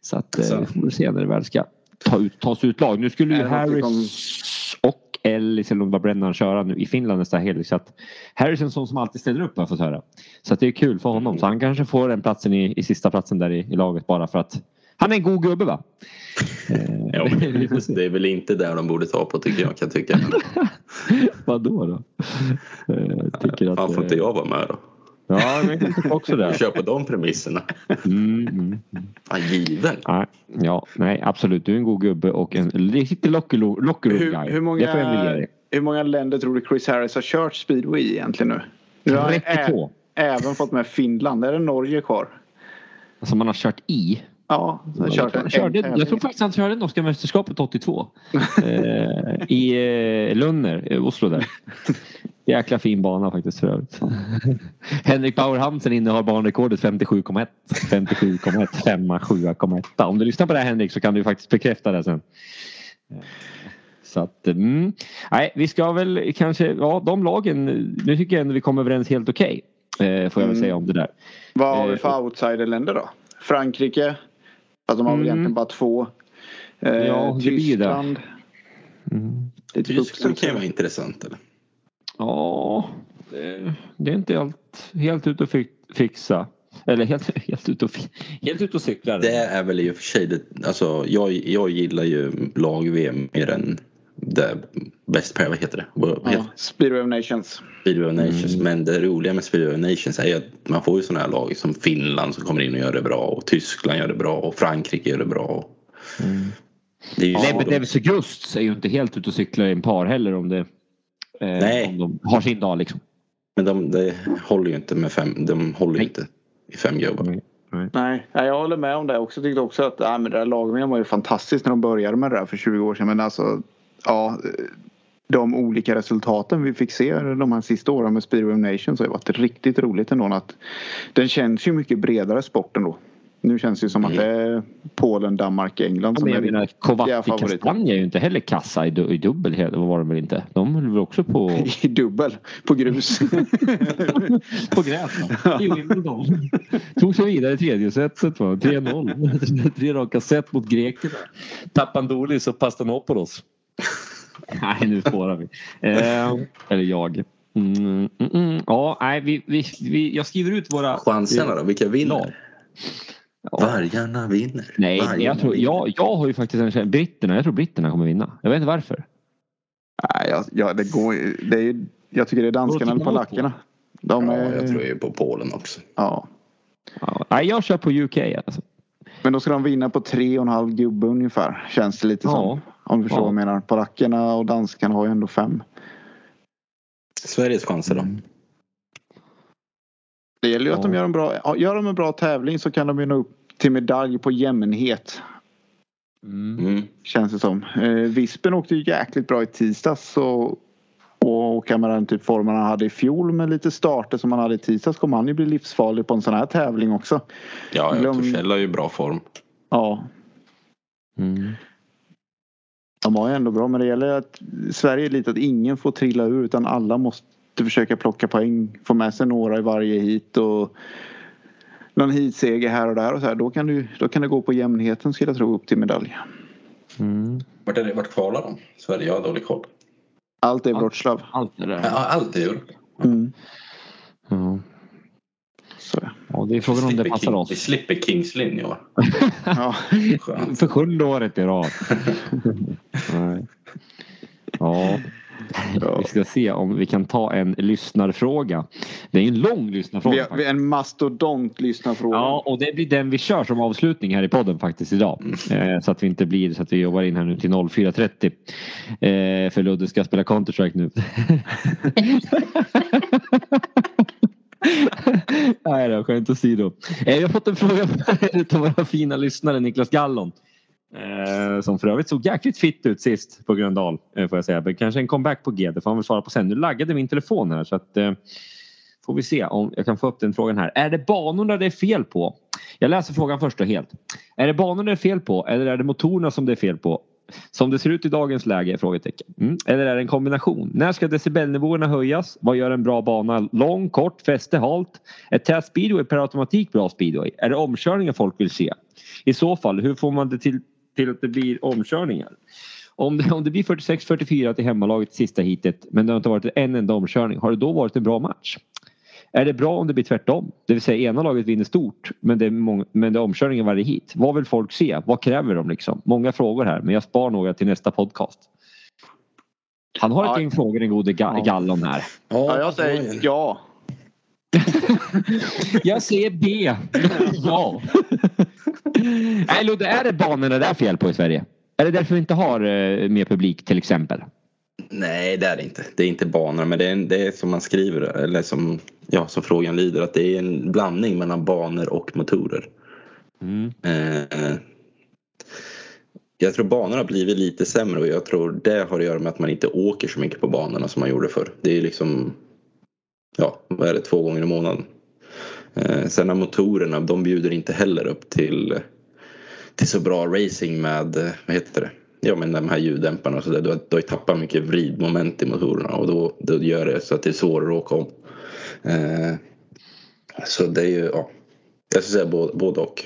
C: Så att så. Eh, får vi se när det väl ska ta ut, tas ut lag. Nu skulle ju Harris och Ellis eller var Brennan köra nu i Finland nästa helg. Så att Harris är en sån som alltid ställer upp har jag fått höra. Så att det är kul för honom. Så han kanske får den platsen i, i sista platsen där i, i laget bara för att han är en god gubbe va?
D: ja, det är väl inte där de borde ta på tycker jag kan tycka.
C: Vadå då?
D: Jag tycker att, Varför får inte jag vara med då?
C: Ja, också det.
D: kör på de premisserna.
C: Mm, mm.
D: Ja, given.
C: Nej, ja, nej, absolut. Du är en god gubbe och en riktig locker locker room
E: Hur,
C: guy.
E: hur, många, hur många länder tror du Chris Harris har kört speedway i egentligen nu? Nu har han ä-
C: 32.
E: även fått med Finland. Är det Norge kvar?
C: Som man har kört i.
E: Ja,
C: tror,
E: en,
C: han körde, jag tror faktiskt han körde norska mästerskapet 82. eh, I eh, Lunner, eh, Oslo där. Jäkla fin bana faktiskt för övrigt. Henrik Bauer Hansen innehar banrekordet 57,1. 57,1. 5, 7,1. Om du lyssnar på det här Henrik så kan du faktiskt bekräfta det sen. Eh, Så att, mm. Nej, vi ska väl kanske, ja de lagen, nu tycker jag ändå vi kommer överens helt okej. eh, får jag väl
E: Mm.
C: säga om det där.
E: Vad har vi för outsiderländer då? Frankrike. Fast de har väl
C: Mm.
E: egentligen bara två. Eh,
C: Ja, det ju det.
E: Tyskland.
C: Mm.
E: Lite
D: Tyskland kan ju vara intressant. Eller?
C: Ja, det, det är inte allt helt ut att fi- fixa. Eller helt, helt, ut, och, helt ut och cykla.
D: Det är väl i och för sig det, alltså jag, jag gillar ju lag-VM mer än det best pair, vad heter det? Vad vad
E: Ja,
D: heter
E: Speedway of Nations.
D: Speedway of Nations. Men det roliga med Speedway of Nations är ju att man får ju sådana här lag som Finland som kommer in och gör det bra och Tyskland gör det bra och Frankrike gör det bra. Det är ju
C: Davis August är ju inte helt ute och cyklar i en par heller om det eh,
D: Nej.
C: om de har sin dag liksom.
D: Men de, de håller ju inte med fem, de håller ju inte i fem gubbar.
E: Nej, nej, jag håller med om det också. Tyckte också att nej, men det där lag var ju fantastiskt när de började med det där för 20 år sedan. Men alltså, ja, de olika resultaten vi fick se de här sista åren med Speedway of Nations har ju varit riktigt roligt ändå. Att den känns ju mycket bredare sporten då. Nu känns det ju som att det är Polen, Danmark, England
C: Ja,
E: som
C: jag
E: är
C: menar Kovatti. Kastanje är ju inte heller kassa i, du- i dubbel. Vad var de väl inte? De höll väl också på,
E: I dubbel på grus.
C: på gräs. Wimbledon. Tog sig vidare i tredje setet. va? 3-0. Tre raka set mot grekerna. Tappandolis och Pastanopoulos. Nej, nu spårar vi. Eh, eller jag. Mm, mm, mm. Ja, nej, vi, vi, vi, jag skriver ut våra...
D: Chanserna då, vilka vinner?
C: Ja.
D: Vargarna vinner.
C: Nej,
D: Vargarna
C: jag, tror,
D: vinner.
C: jag, jag har ju faktiskt en känsla. Britterna, jag tror britterna kommer vinna. Jag vet inte varför.
E: nej, ja, ja, det går ju- det är ju, Jag tycker det är danskarna eller polackerna. De
D: Ja,
E: är,
D: jag tror ju på Polen också.
E: ja.
C: Ja, nej, jag kör på UK alltså.
E: Men då ska de vinna på tre och en halv gubbe ungefär. Känns det lite
C: Ja.
E: som. Om du förstår
C: Ja.
E: vad jag menar. Polackerna och danskarna har ju ändå fem.
D: Sveriges chanser då?
E: Det gäller ju att
C: Ja.
E: de gör en bra, gör de en bra tävling så kan de ju nå upp till medalj på jämnhet.
D: Mm.
E: Känns det som. Eh, Vispen åkte ju jäkligt bra i tisdags. Och, och åka med den typ formen han hade i fjol med lite starter som han hade i tisdags kommer han ju bli livsfarlig på en sån här tävling också.
D: Ja, ja
E: Glöm-
D: Torssell har ju bra form.
E: Ja,
C: Mm.
E: De har ju ändå bra men det gäller att Sverige är lite att ingen får trilla ur utan alla måste försöka plocka poäng. Få med sig några i varje hit och någon hitseger här och där och så här. Då kan, du, då kan det gå på jämnheten skulle jag tro upp till medalj.
C: Mm.
D: Vart, är det, vart kvalar de? Sverige? Jag har dålig koll.
E: Allt är. Wroclaw.
C: Allt det där.
D: Ja, allt är gjort.
E: Mm.
C: Ja.
E: Så,
C: ja, det är frågan om det passar
D: King- Vi
C: oss.
D: slipper Kings Lynn i år.
E: ja.
C: För sjunde året i rad. Ja. Vi ska se om vi kan ta en lyssnarfråga. Det är en lång lyssnarfråga.
E: Vi har, vi har en mastodont lyssnarfråga.
C: Ja, och det blir den vi kör som avslutning här i podden faktiskt idag. Eh, så att vi inte blir så att vi jobbar in här nu till 04.30. Eh, för Ludde ska spela Counter-Strike nu. Nej då, skämt åsido. Vi jag har fått en fråga av våra fina lyssnare Niklas Gallon. Eh, som för övrigt såg jäkligt fitt ut sist på Gröndal. Eh, får jag säga. Men kanske en comeback på G. Det får han väl svara på sen. Nu laggade min telefon här så att eh, får vi se om jag kan få upp den frågan här. Är det banorna det är fel på? Jag läser frågan först och helt. Är det banorna det är fel på eller är det motorerna som det är fel på? Som det ser ut i dagens läge? Frågetecken. Mm. Eller är det en kombination? När ska decibelnivåerna höjas? Vad gör en bra bana? Lång, kort, fäste, halt? Är tät speedway per automatik bra speedway? Är det omkörningar folk vill se? I så fall, hur får man det till, till att det blir omkörningar? Om det, om det blir 46-44 till hemmalaget i sista heatet men det har inte varit en enda omkörning, har det då varit en bra match? Är det bra om det blir tvärtom? Det vill säga ena laget vinner stort men det är, många, men det är omkörningar varje hit. Vad vill folk se? Vad kräver de liksom? Många frågor här men jag spar några till nästa podcast. Han har ett
E: Ja.
C: gäng frågor den gode ga-. Gallon här.
E: Ja, jag säger ja.
C: Jag säger B. ja. Nej Ludde, är det banorna det är fel på i Sverige? Är det därför vi inte har eh, mer publik till exempel?
D: Nej, det är det inte. Det är inte banorna, men det är, det är som man skriver, eller som, ja, som frågan lyder, att det är en blandning mellan banor och motorer.
C: Mm.
D: Eh, jag tror banorna har blivit lite sämre och jag tror det har att göra med att man inte åker så mycket på banorna som man gjorde förr. Det är liksom, ja, vad är det, två gånger i månaden. Eh, sen har motorerna, de bjuder inte heller upp till, till så bra racing med, eh, vad heter det, ja men de här ljuddämparna och sådär. Du, har- du har ju tappat mycket vridmoment i motorerna och då, då gör det så att det är svårare att åka om. Eh, så det är ju, ja, jag skulle säga både, både och.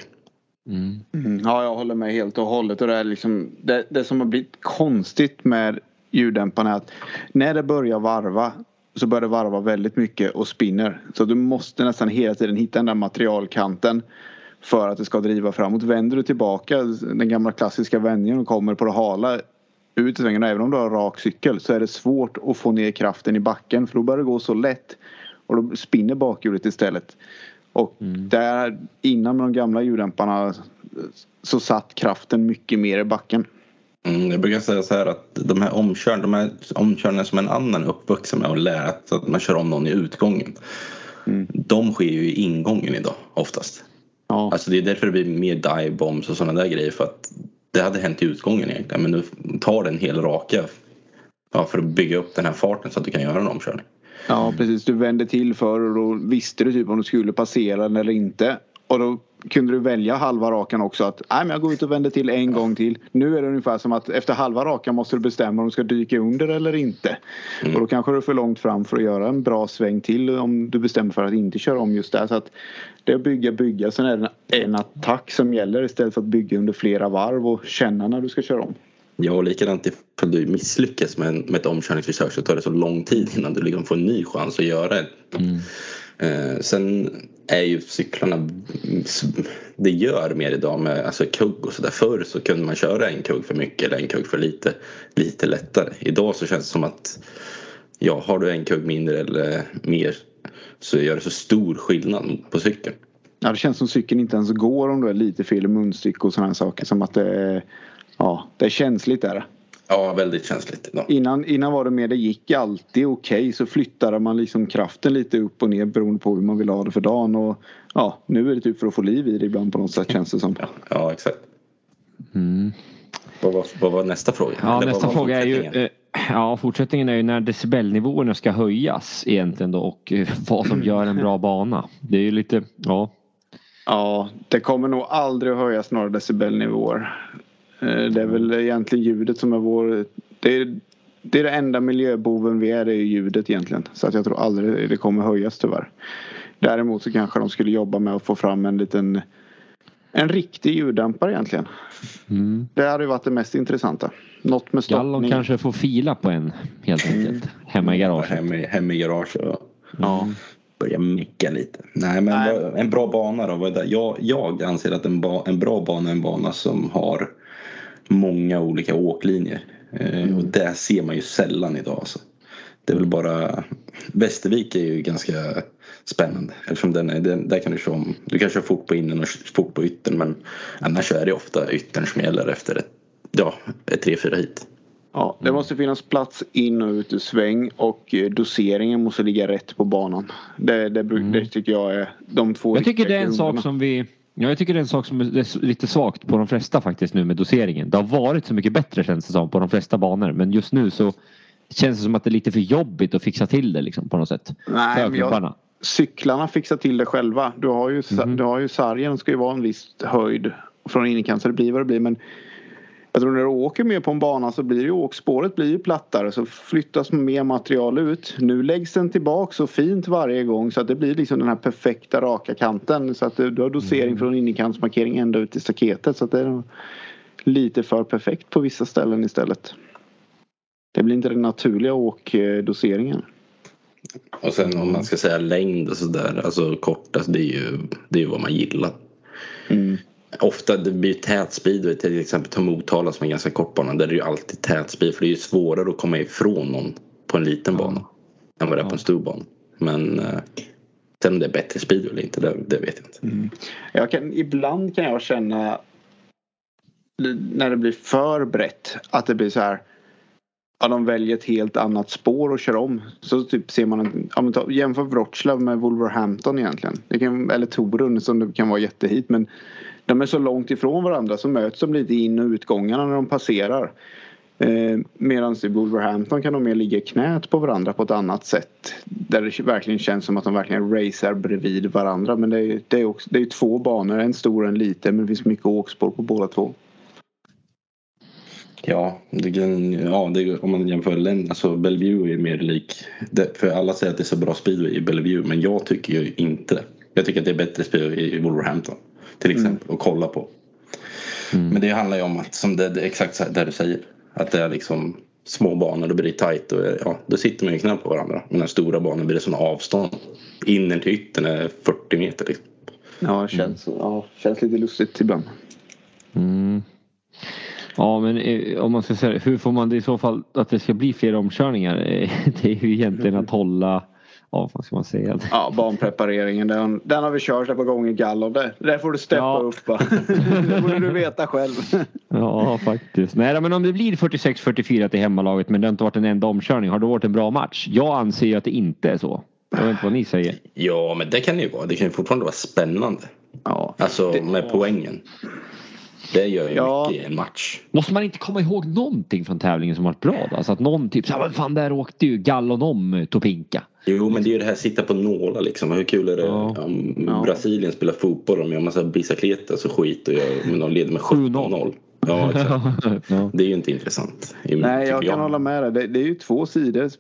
C: Mm.
E: Mm, ja, jag håller med helt och hållet. Och det, är liksom, det, det som har blivit konstigt med ljuddämparna är att när det börjar varva så börjar det varva väldigt mycket och spinner. Så du måste nästan hela tiden hitta den där materialkanten för att det ska driva framåt. Vänder du tillbaka den gamla klassiska vändningen och kommer på det hala ut i svängen, även om du har rak cykel, så är det svårt att få ner kraften i backen för då börjar det gå så lätt och då spinner bakhjulet istället. Och där innan med de gamla ljuddämparna så satt kraften mycket mer i backen.
D: Mm, jag brukar säga så här att de här omkörningarna, som en annan är uppvuxen med och lärt att man kör om någon i utgången. De sker ju i ingången idag oftast.
E: Ja,
D: Alltså det är därför det blir mer dive bombs och sådana där grejer för att det hade hänt i utgången egentligen men nu tar den hel raka ja, för att bygga upp den här farten så att du kan göra en omkörning.
E: ja precis. Du vände till för och då visste du typ om du skulle passera den eller inte. Och då kunde du välja halva rakan också att nej men jag går ut och vänder till en gång till. Nu är det ungefär som att efter halva rakan måste du bestämma om du ska dyka under eller inte. Och då kanske du är för långt fram för att göra en bra sväng till om du bestämmer för att inte köra om just där. Så att det är att bygga, bygga. Sen är det en attack som gäller istället för att bygga under flera varv och känna när du ska köra om.
D: Ja och likadant ifall du misslyckas med, en, med ett omkörningsförsök så tar det så lång tid innan du liksom får en ny chans att göra det. Eh, Eh, sen är ju cyklarna, det gör mer idag med alltså kugg och sådär. Förr så kunde man köra en kugg för mycket eller en kugg för lite, lite lättare. Idag så känns det som att ja, har du en kugg mindre eller mer så gör det så stor skillnad på cykeln.
E: Ja, det känns som cykeln inte ens går om du är lite fel i munstycke och sådana saker. Som att det är, ja, det är känsligt där.
D: Ja, väldigt känsligt idag.
E: Innan, innan var det mer, det gick alltid okej. så flyttade man liksom kraften lite upp och ner beroende på hur man vill ha det för dagen. Och ja, nu är det typ för att få liv i det ibland på något sätt känns det som.
D: Ja, ja exakt.
C: Mm.
D: Vad var, vad var nästa fråga?
C: Ja,
D: Eller
C: nästa fråga är ju eh, Ja, fortsättningen är ju när decibelnivåerna ska höjas egentligen då och eh, vad som gör en bra bana. Det är ju lite, ja.
E: Ja, det kommer nog aldrig att höjas några decibelnivåer. Eh, Det är väl egentligen ljudet som är vår... Det är, det är det enda miljöboven vi är, det är ljudet egentligen. Så att jag tror aldrig det kommer höjas tyvärr. Däremot så kanske de skulle jobba med att få fram en liten... En riktig ljuddämpare egentligen.
C: Mm.
E: Det hade ju varit det mest intressanta. Något med
C: Gallon
E: stoppning.
C: kanske får fila på en helt enkelt. Hemma i garaget.
D: Hem, i- hem i garage och
E: Ja.
D: börja mecka lite. Nej men
E: Nej.
D: en bra bana då? Jag, jag anser att en, ba, en bra bana är en bana som har många olika åklinjer. Eh, Och det ser man ju sällan idag. Alltså. Det är väl bara Västervik är ju ganska spännande eftersom den är, den, där kan du köra om, du kan köra fort på innen och fort på yttern men annars är det ofta yttern som gäller efter ett, ja, ett tre, fyra hit.
E: Ja, det måste finnas plats in och ut ur sväng och eh, doseringen måste ligga rätt på banan. Det, det, bru- det tycker jag är de två
C: Jag tycker det är en sak
E: grunderna.
C: som vi Ja, jag tycker det är en sak som är lite svagt på de flesta faktiskt nu med doseringen. Det har varit så mycket bättre känns det som på de flesta banor men just nu så känns det som att det är lite för jobbigt att fixa till det liksom på något sätt.
E: Nej, men jag, cyklarna fixar till det själva. Du har ju,
C: Mhm.
E: du har ju sargen ska ju vara en viss höjd från innerkant så det blir vad det blir. Men jag tror när du åker mer på en bana så blir ju åkspåret blir ju plattare så flyttas mer material ut. Nu läggs den tillbaka så fint varje gång så att det blir liksom den här perfekta raka kanten. Så att du, har dosering
C: Mm.
E: från innerkantsmarkering ända ut i staketet. Så att det är lite för perfekt på vissa ställen istället. Det blir inte den naturliga åkdoseringen.
D: Och sen om man ska säga längd och sådär, alltså kort, alltså det är ju det är vad man gillar.
E: Mm.
D: Ofta det blir tät speedway till exempel ta Motala som är ganska kort bana. Där är det ju alltid tät speed för det är ju svårare att komma ifrån någon på en liten bana. Än vad det är på en stor bana. Men eh, Sen om det är bättre speedo eller inte, det, det vet jag inte.
E: Mm. Jag kan, ibland kan jag känna när det blir för brett att det blir så här ja, de väljer ett helt annat spår och kör om. Så typ ser man en, ja, men ta, jämför Wroclaw med Wolverhampton egentligen. Det kan, eller Torun som det kan vara jättehit men de är så långt ifrån varandra så möts de lite in och utgångarna när de passerar. Eh, Medan i Wolverhampton kan de mer ligga i knät på varandra på ett annat sätt. Där det verkligen känns som att de verkligen racear bredvid varandra. Men det är, det är, också, det är två banor, en stor och en liten men det finns mycket åkspår på båda två.
D: Ja, det kan, ja det, om man jämför länderna så alltså Bellevue är mer lik. Det, för alla säger att det är så bra speedway i Bellevue men jag tycker ju inte det. Jag tycker att det är bättre speedway i Wolverhampton till mm. exempel mm. att kolla på. Mm. Men det handlar ju om att, som det, det är exakt det du säger, att det är liksom små banor då blir det tajt och ja, då sitter man ju knappt på varandra. Men den stora banan blir det sådana avstånd. Inner till yttern är 40 meter. Liksom.
E: Ja, det känns, mm. ja, känns lite lustigt ibland.
C: Mm. Ja men eh, om man ska säga hur får man det i så fall att det ska bli fler omkörningar? Det är ju egentligen att hålla Ja, vad ska man säga?
E: Ja, banprepareringen den, den har vi kört ett par gånger i Gallo. Det, där får du steppa ja. upp va? det borde du veta själv.
C: ja, faktiskt. Nej, men om det blir 46-44 till hemmalaget men det har inte varit en enda omkörning. Har det varit en bra match? Jag anser ju att det inte är så. Jag vet inte vad ni säger.
D: Ja, men det kan det ju vara. Det kan ju fortfarande vara spännande. Ja, alltså det, med poängen. Det gör ju ja. mycket i en match.
C: Måste man inte komma ihåg någonting från tävlingen som varit bra då? Alltså att någon typ såhär, vad fan där åkte ju Gallon om eh, Topinka.
D: Jo men det är ju det här sitta på nålar liksom. Hur kul är det ja. om ja. Brasilien spelar fotboll och de gör massa bicicletas och skit och gör, men de leder med 17-0. Ja, exakt. Det är ju inte intressant.
E: Nej, jag kan hålla med dig. Det, det, är ju två sidor.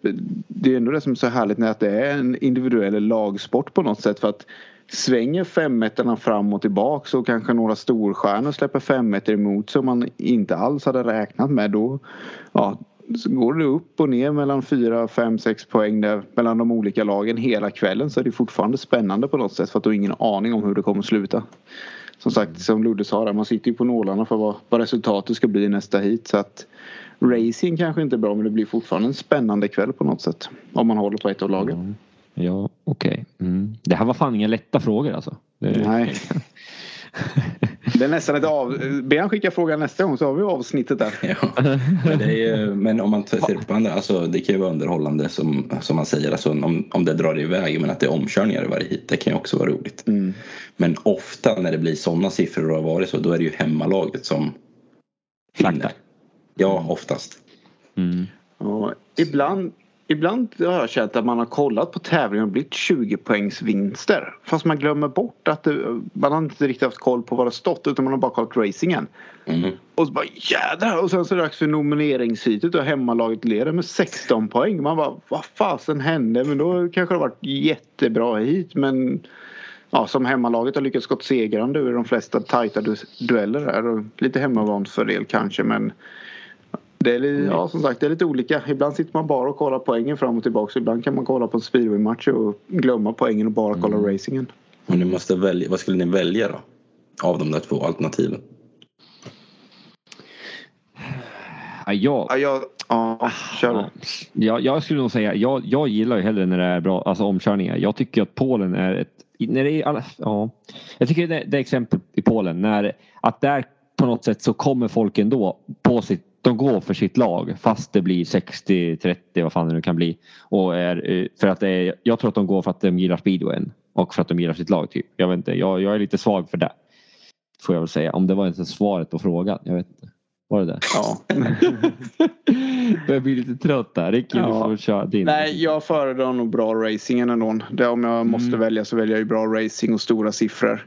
E: Det är ändå det som är så härligt när det är en individuell lagsport på något sätt. För att svänger femmeterna fram och tillbaks och kanske några storstjärnor släpper femmeter emot som man inte alls hade räknat med då ja, så går det upp och ner mellan 4, 5, 6 poäng där mellan de olika lagen hela kvällen så är det fortfarande spännande på något sätt för att du har ingen aning om hur det kommer sluta. Som sagt, som Ludde sa där, man sitter ju på nålarna för vad, vad resultatet ska bli i nästa hit så att racing kanske inte är bra men det blir fortfarande en spännande kväll på något sätt. Om man håller på ett av lagen. Mm.
C: Ja, okej. Okay. Mm. Det här var fan inga lätta frågor alltså.
E: Det... Nej. Det är nästan ett av... Be han skicka frågan nästa gång så har vi avsnittet där.
D: Ja, men, är, men, om man ser på andra, alltså det kan ju vara underhållande som, som man säger. Alltså om, om det drar iväg, men att det är omkörningar i varje hit, det kan ju också vara roligt. Mm. Men ofta när det blir sådana siffror och har varit så, då är det ju hemmalaget som vinner. Ja, oftast.
E: Mm. Och ibland Ibland har jag känt att man har kollat på tävlingen och blivit 20 poängs vinster. Fast man glömmer bort att det, man har inte riktigt haft koll på vad det stått utan man har bara kollat racingen. Mm. Och så bara jädrar! Och sen så är det dags för nomineringsheatet och hemmalaget leder med 16 poäng. Man bara vad fasen hände? Men då kanske det har varit jättebra hit men ja, som hemmalaget har lyckats gått segrande ur de flesta tajta du dueller här. Och lite hemmavant fördel kanske men det är, ja, som sagt, det är lite olika. Ibland sitter man bara och kollar poängen fram och tillbaka. Ibland kan man kolla på en speedway-match och glömma poängen och bara kolla mm. racingen.
D: Och ni måste välja, vad skulle ni välja då? Av de där två alternativen?
C: Ja, jag,
E: ja, jag, ja kör
C: ja, jag skulle nog säga, jag, jag gillar ju hellre när det är bra, alltså omkörningar. Jag tycker att Polen är ett, när det är, ja, jag tycker det, det är exempel i Polen när att där på något sätt så kommer folk ändå på sitt de går för sitt lag fast det blir 60-30 vad fan det nu kan bli. Och är, eh, för att är, jag tror att de går för att de gillar speedwayen och för att de gillar sitt lag. Typ. Jag vet inte, jag, jag är lite svag för det. Får jag väl säga. Om det var inte svaret på frågan. Jag vet inte. Var det det?
E: Ja.
C: jag blir lite trött där. Ricky, ja. du får köra din.
E: Nej, jag föredrar nog bra racingen ändå. Det, om jag måste mm. välja så väljer jag ju bra racing och stora siffror.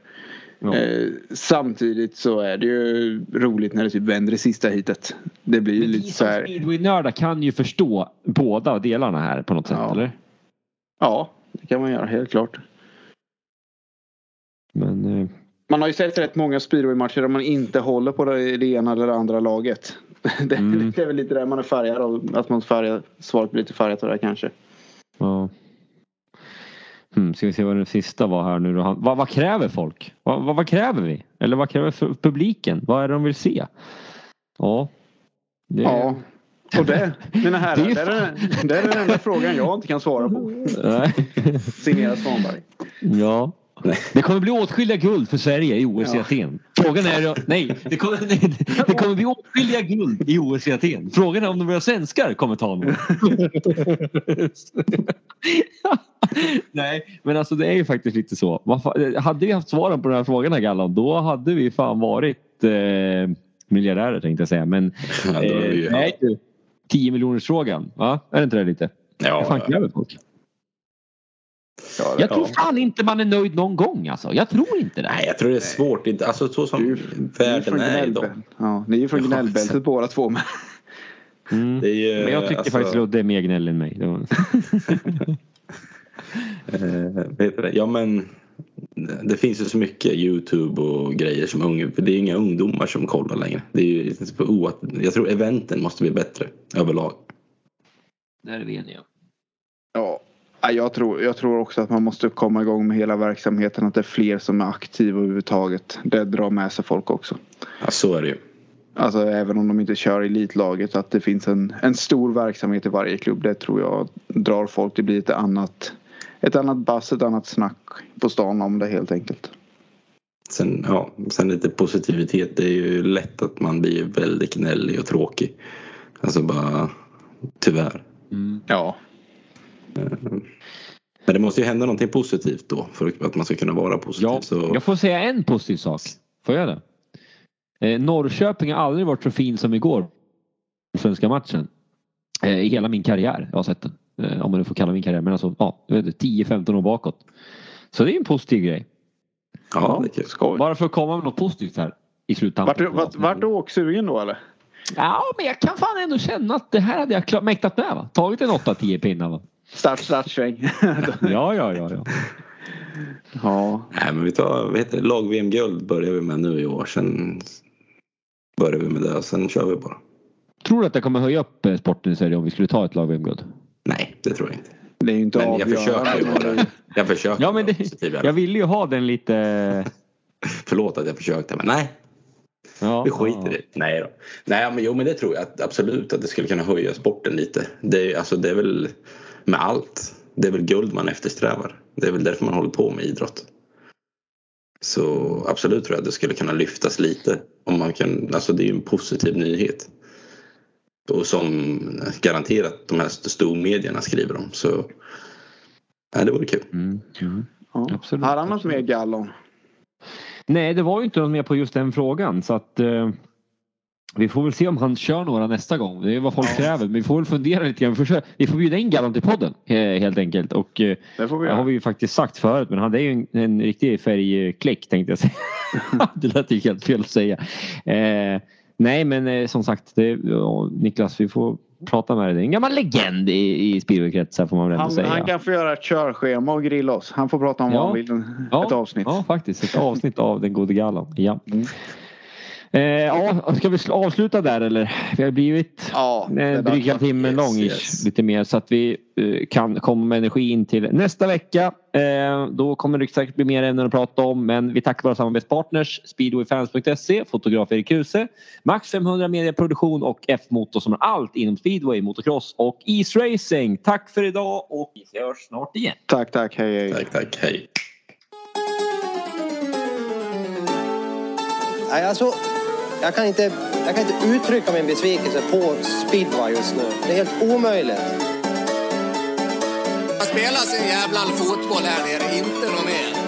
E: Eh, samtidigt så är det ju roligt när det typ vänder i sista hitet. Det blir Men lite så här.
C: speedway-nördar kan ju förstå båda delarna här på något sätt
E: ja.
C: eller?
E: Ja, det kan man göra helt klart.
C: Men eh...
E: Man har ju sett rätt många speedway-matcher där man inte håller på det, det ena eller det andra laget. det, mm. det är väl lite där man är färgad av. Att man färgar, svaret blir lite färgat av det kanske.
C: Ja. Hmm, ska vi se vad den sista var här nu då. Vad, vad kräver folk? Vad, vad, vad, kräver vi? Eller vad kräver publiken? Vad är det de vill se? Ja.
E: Det... Ja. Och det, mina herrar, det är, det, är den, det är den enda frågan jag inte kan svara på. Signera Svanberg.
C: Ja. Det kommer bli åtskilliga guld för Sverige i OS i
E: Ja.
C: Aten. Frågan är... Nej, det kommer, nej, det kommer bli åtskilliga guld i OS i Aten. Frågan är om några svenskar kommer ta någon. nej, men alltså det är ju faktiskt lite så. Hade vi haft svaren på de här frågorna Gallan, då hade vi fan varit eh, miljardärer tänkte jag säga. Men
D: Ja, är ju-
C: eh, nej, du. 10 miljoners frågan. Va? Är det inte det lite?
D: Ja,
C: Vad fan
D: ja.
C: folk?
E: Ja,
C: Jag tror fan inte man är nöjd någon gång alltså. Jag tror inte det.
D: Nej, jag tror det är svårt. Inte- Alltså så
E: Du
D: som
E: är
D: världen
E: från
D: är idag.
E: Ja, ni är ju från
D: Ja,
E: gnällbältet båda två. Men...
C: Mm.
D: Det är ju,
C: Men jag tycker
D: alltså,
C: faktiskt Ludde är mer gnällig än mig. Det var...
D: Eh? Ja men det finns ju så mycket Youtube och grejer som unga, för det är inga ungdomar som kollar längre. Det är ju, jag tror eventen måste bli bättre överlag.
C: Där är vi eniga.
E: Ja, jag tror, jag tror också att man måste komma igång med hela verksamheten. Att det är fler som är aktiva överhuvudtaget. Det drar med sig folk också.
D: Ja, så är det ju.
E: Alltså även om de inte kör elitlaget. Att det finns en, en stor verksamhet i varje klubb. Det tror jag drar folk. Det blir ett annat, ett annat bass, ett annat snack på stan om det helt enkelt.
D: Sen, ja, sen lite positivitet. Det är ju lätt att man blir väldigt gnällig och tråkig. Alltså bara tyvärr.
C: Mm.
E: Ja.
D: Men det måste ju hända någonting positivt då för att man ska kunna vara positiv.
C: Ja,
D: så,
C: jag får säga en positiv sak. Får jag det? Eh, Norrköping har aldrig varit så fin som igår. Svenska matchen. Eh, I hela min karriär. Jag har sett den. Eh, om man nu får kalla min karriär. Men alltså ja, jag vet inte, 10-15 år bakåt. Så det är en positiv grej.
D: ja, det är.
E: Skoj.
C: Bara för att komma med något positivt här. I sluttampen.
E: Vart, du- vart, vart du åksugen då eller?
C: Ja, men jag kan fan ändå känna att det här hade jag mäktat med. Va? Tagit en 8-10 pinnar. Va?
E: Start, start, sväng.
C: Ja, ja, ja. ja.
E: ja.
D: Nej, men vi tar vad heter lag-VM-guld börjar vi med nu i år. Sen börjar vi med det och sen kör vi bara.
C: Tror du att det kommer höja upp eh, sporten i Sverige om vi skulle ta ett lag-VM-guld?
D: Nej, det tror jag inte.
E: Det är ju inte
D: Men jag
E: avgörande.
D: försöker ju vara Jag försöker
C: Ja, men det, jag ville ju ha den lite...
D: Förlåt att jag försökte men nej,
C: Ja,
D: vi skiter i det. Nej då. Nej men jo men det tror jag att, absolut att det skulle kunna höja sporten lite. Det, är- alltså, det är väl med allt. Det är väl guld man eftersträvar. Det är väl därför man håller på med idrott. Så absolut tror jag att det skulle kunna lyftas lite. Om man kan, alltså det är ju en positiv nyhet. Och som garanterat de här stormedierna skriver om. Så ja, det vore kul.
C: Mm, mm.
E: Ja.
C: Absolut,
E: Har han något mer gallon?
C: Nej, det var ju inte något mer på just den frågan så att eh, vi får väl se om han kör några nästa gång. Det är vad folk kräver. Men vi får väl fundera lite grann. Vi får, bjuda in Gallon till podden helt enkelt. Och eh,
E: Det
C: det har vi ju faktiskt sagt förut men han är ju en, en riktig färgklick tänkte jag säga. det lät ju helt fel att säga. Eh, nej men eh, som sagt det, ja, Niklas vi får prata med dig. En gammal legend i, i speedwaykretsar får man väl ändå
E: Han,
C: säga.
E: han kan få göra ett körschema och grilla oss. Han får prata om
C: Ja.
E: vad han vill.
C: Ja,
E: Ett avsnitt.
C: Ja, faktiskt. Ett avsnitt av Den gode gallan. Ja.
E: Mm.
C: Eh, ja, ska vi sl- avsluta där eller? Vi har blivit
E: Ja,
C: en dryga
E: dags.
C: timme
D: Yes,
C: lång
D: yes.
C: lite mer så att vi eh, kan komma med energi in till nästa vecka. Eh, då kommer det säkert bli mer ämnen att prata om men vi tackar våra samarbetspartners speedwayfans.se, fotograf Erik Huse, Max 500 medieproduktion och F-motor som har allt inom speedway, motocross och isracing. Tack för idag och vi hörs snart igen.
E: Tack, tack. Hej, hej.
D: Tack, tack, hej.
A: Nej, alltså, jag, kan inte, jag kan inte uttrycka min besvikelse på speedway just nu. Det är helt omöjligt.
B: Man spelar sin jävla fotboll här nere, inte någon mer.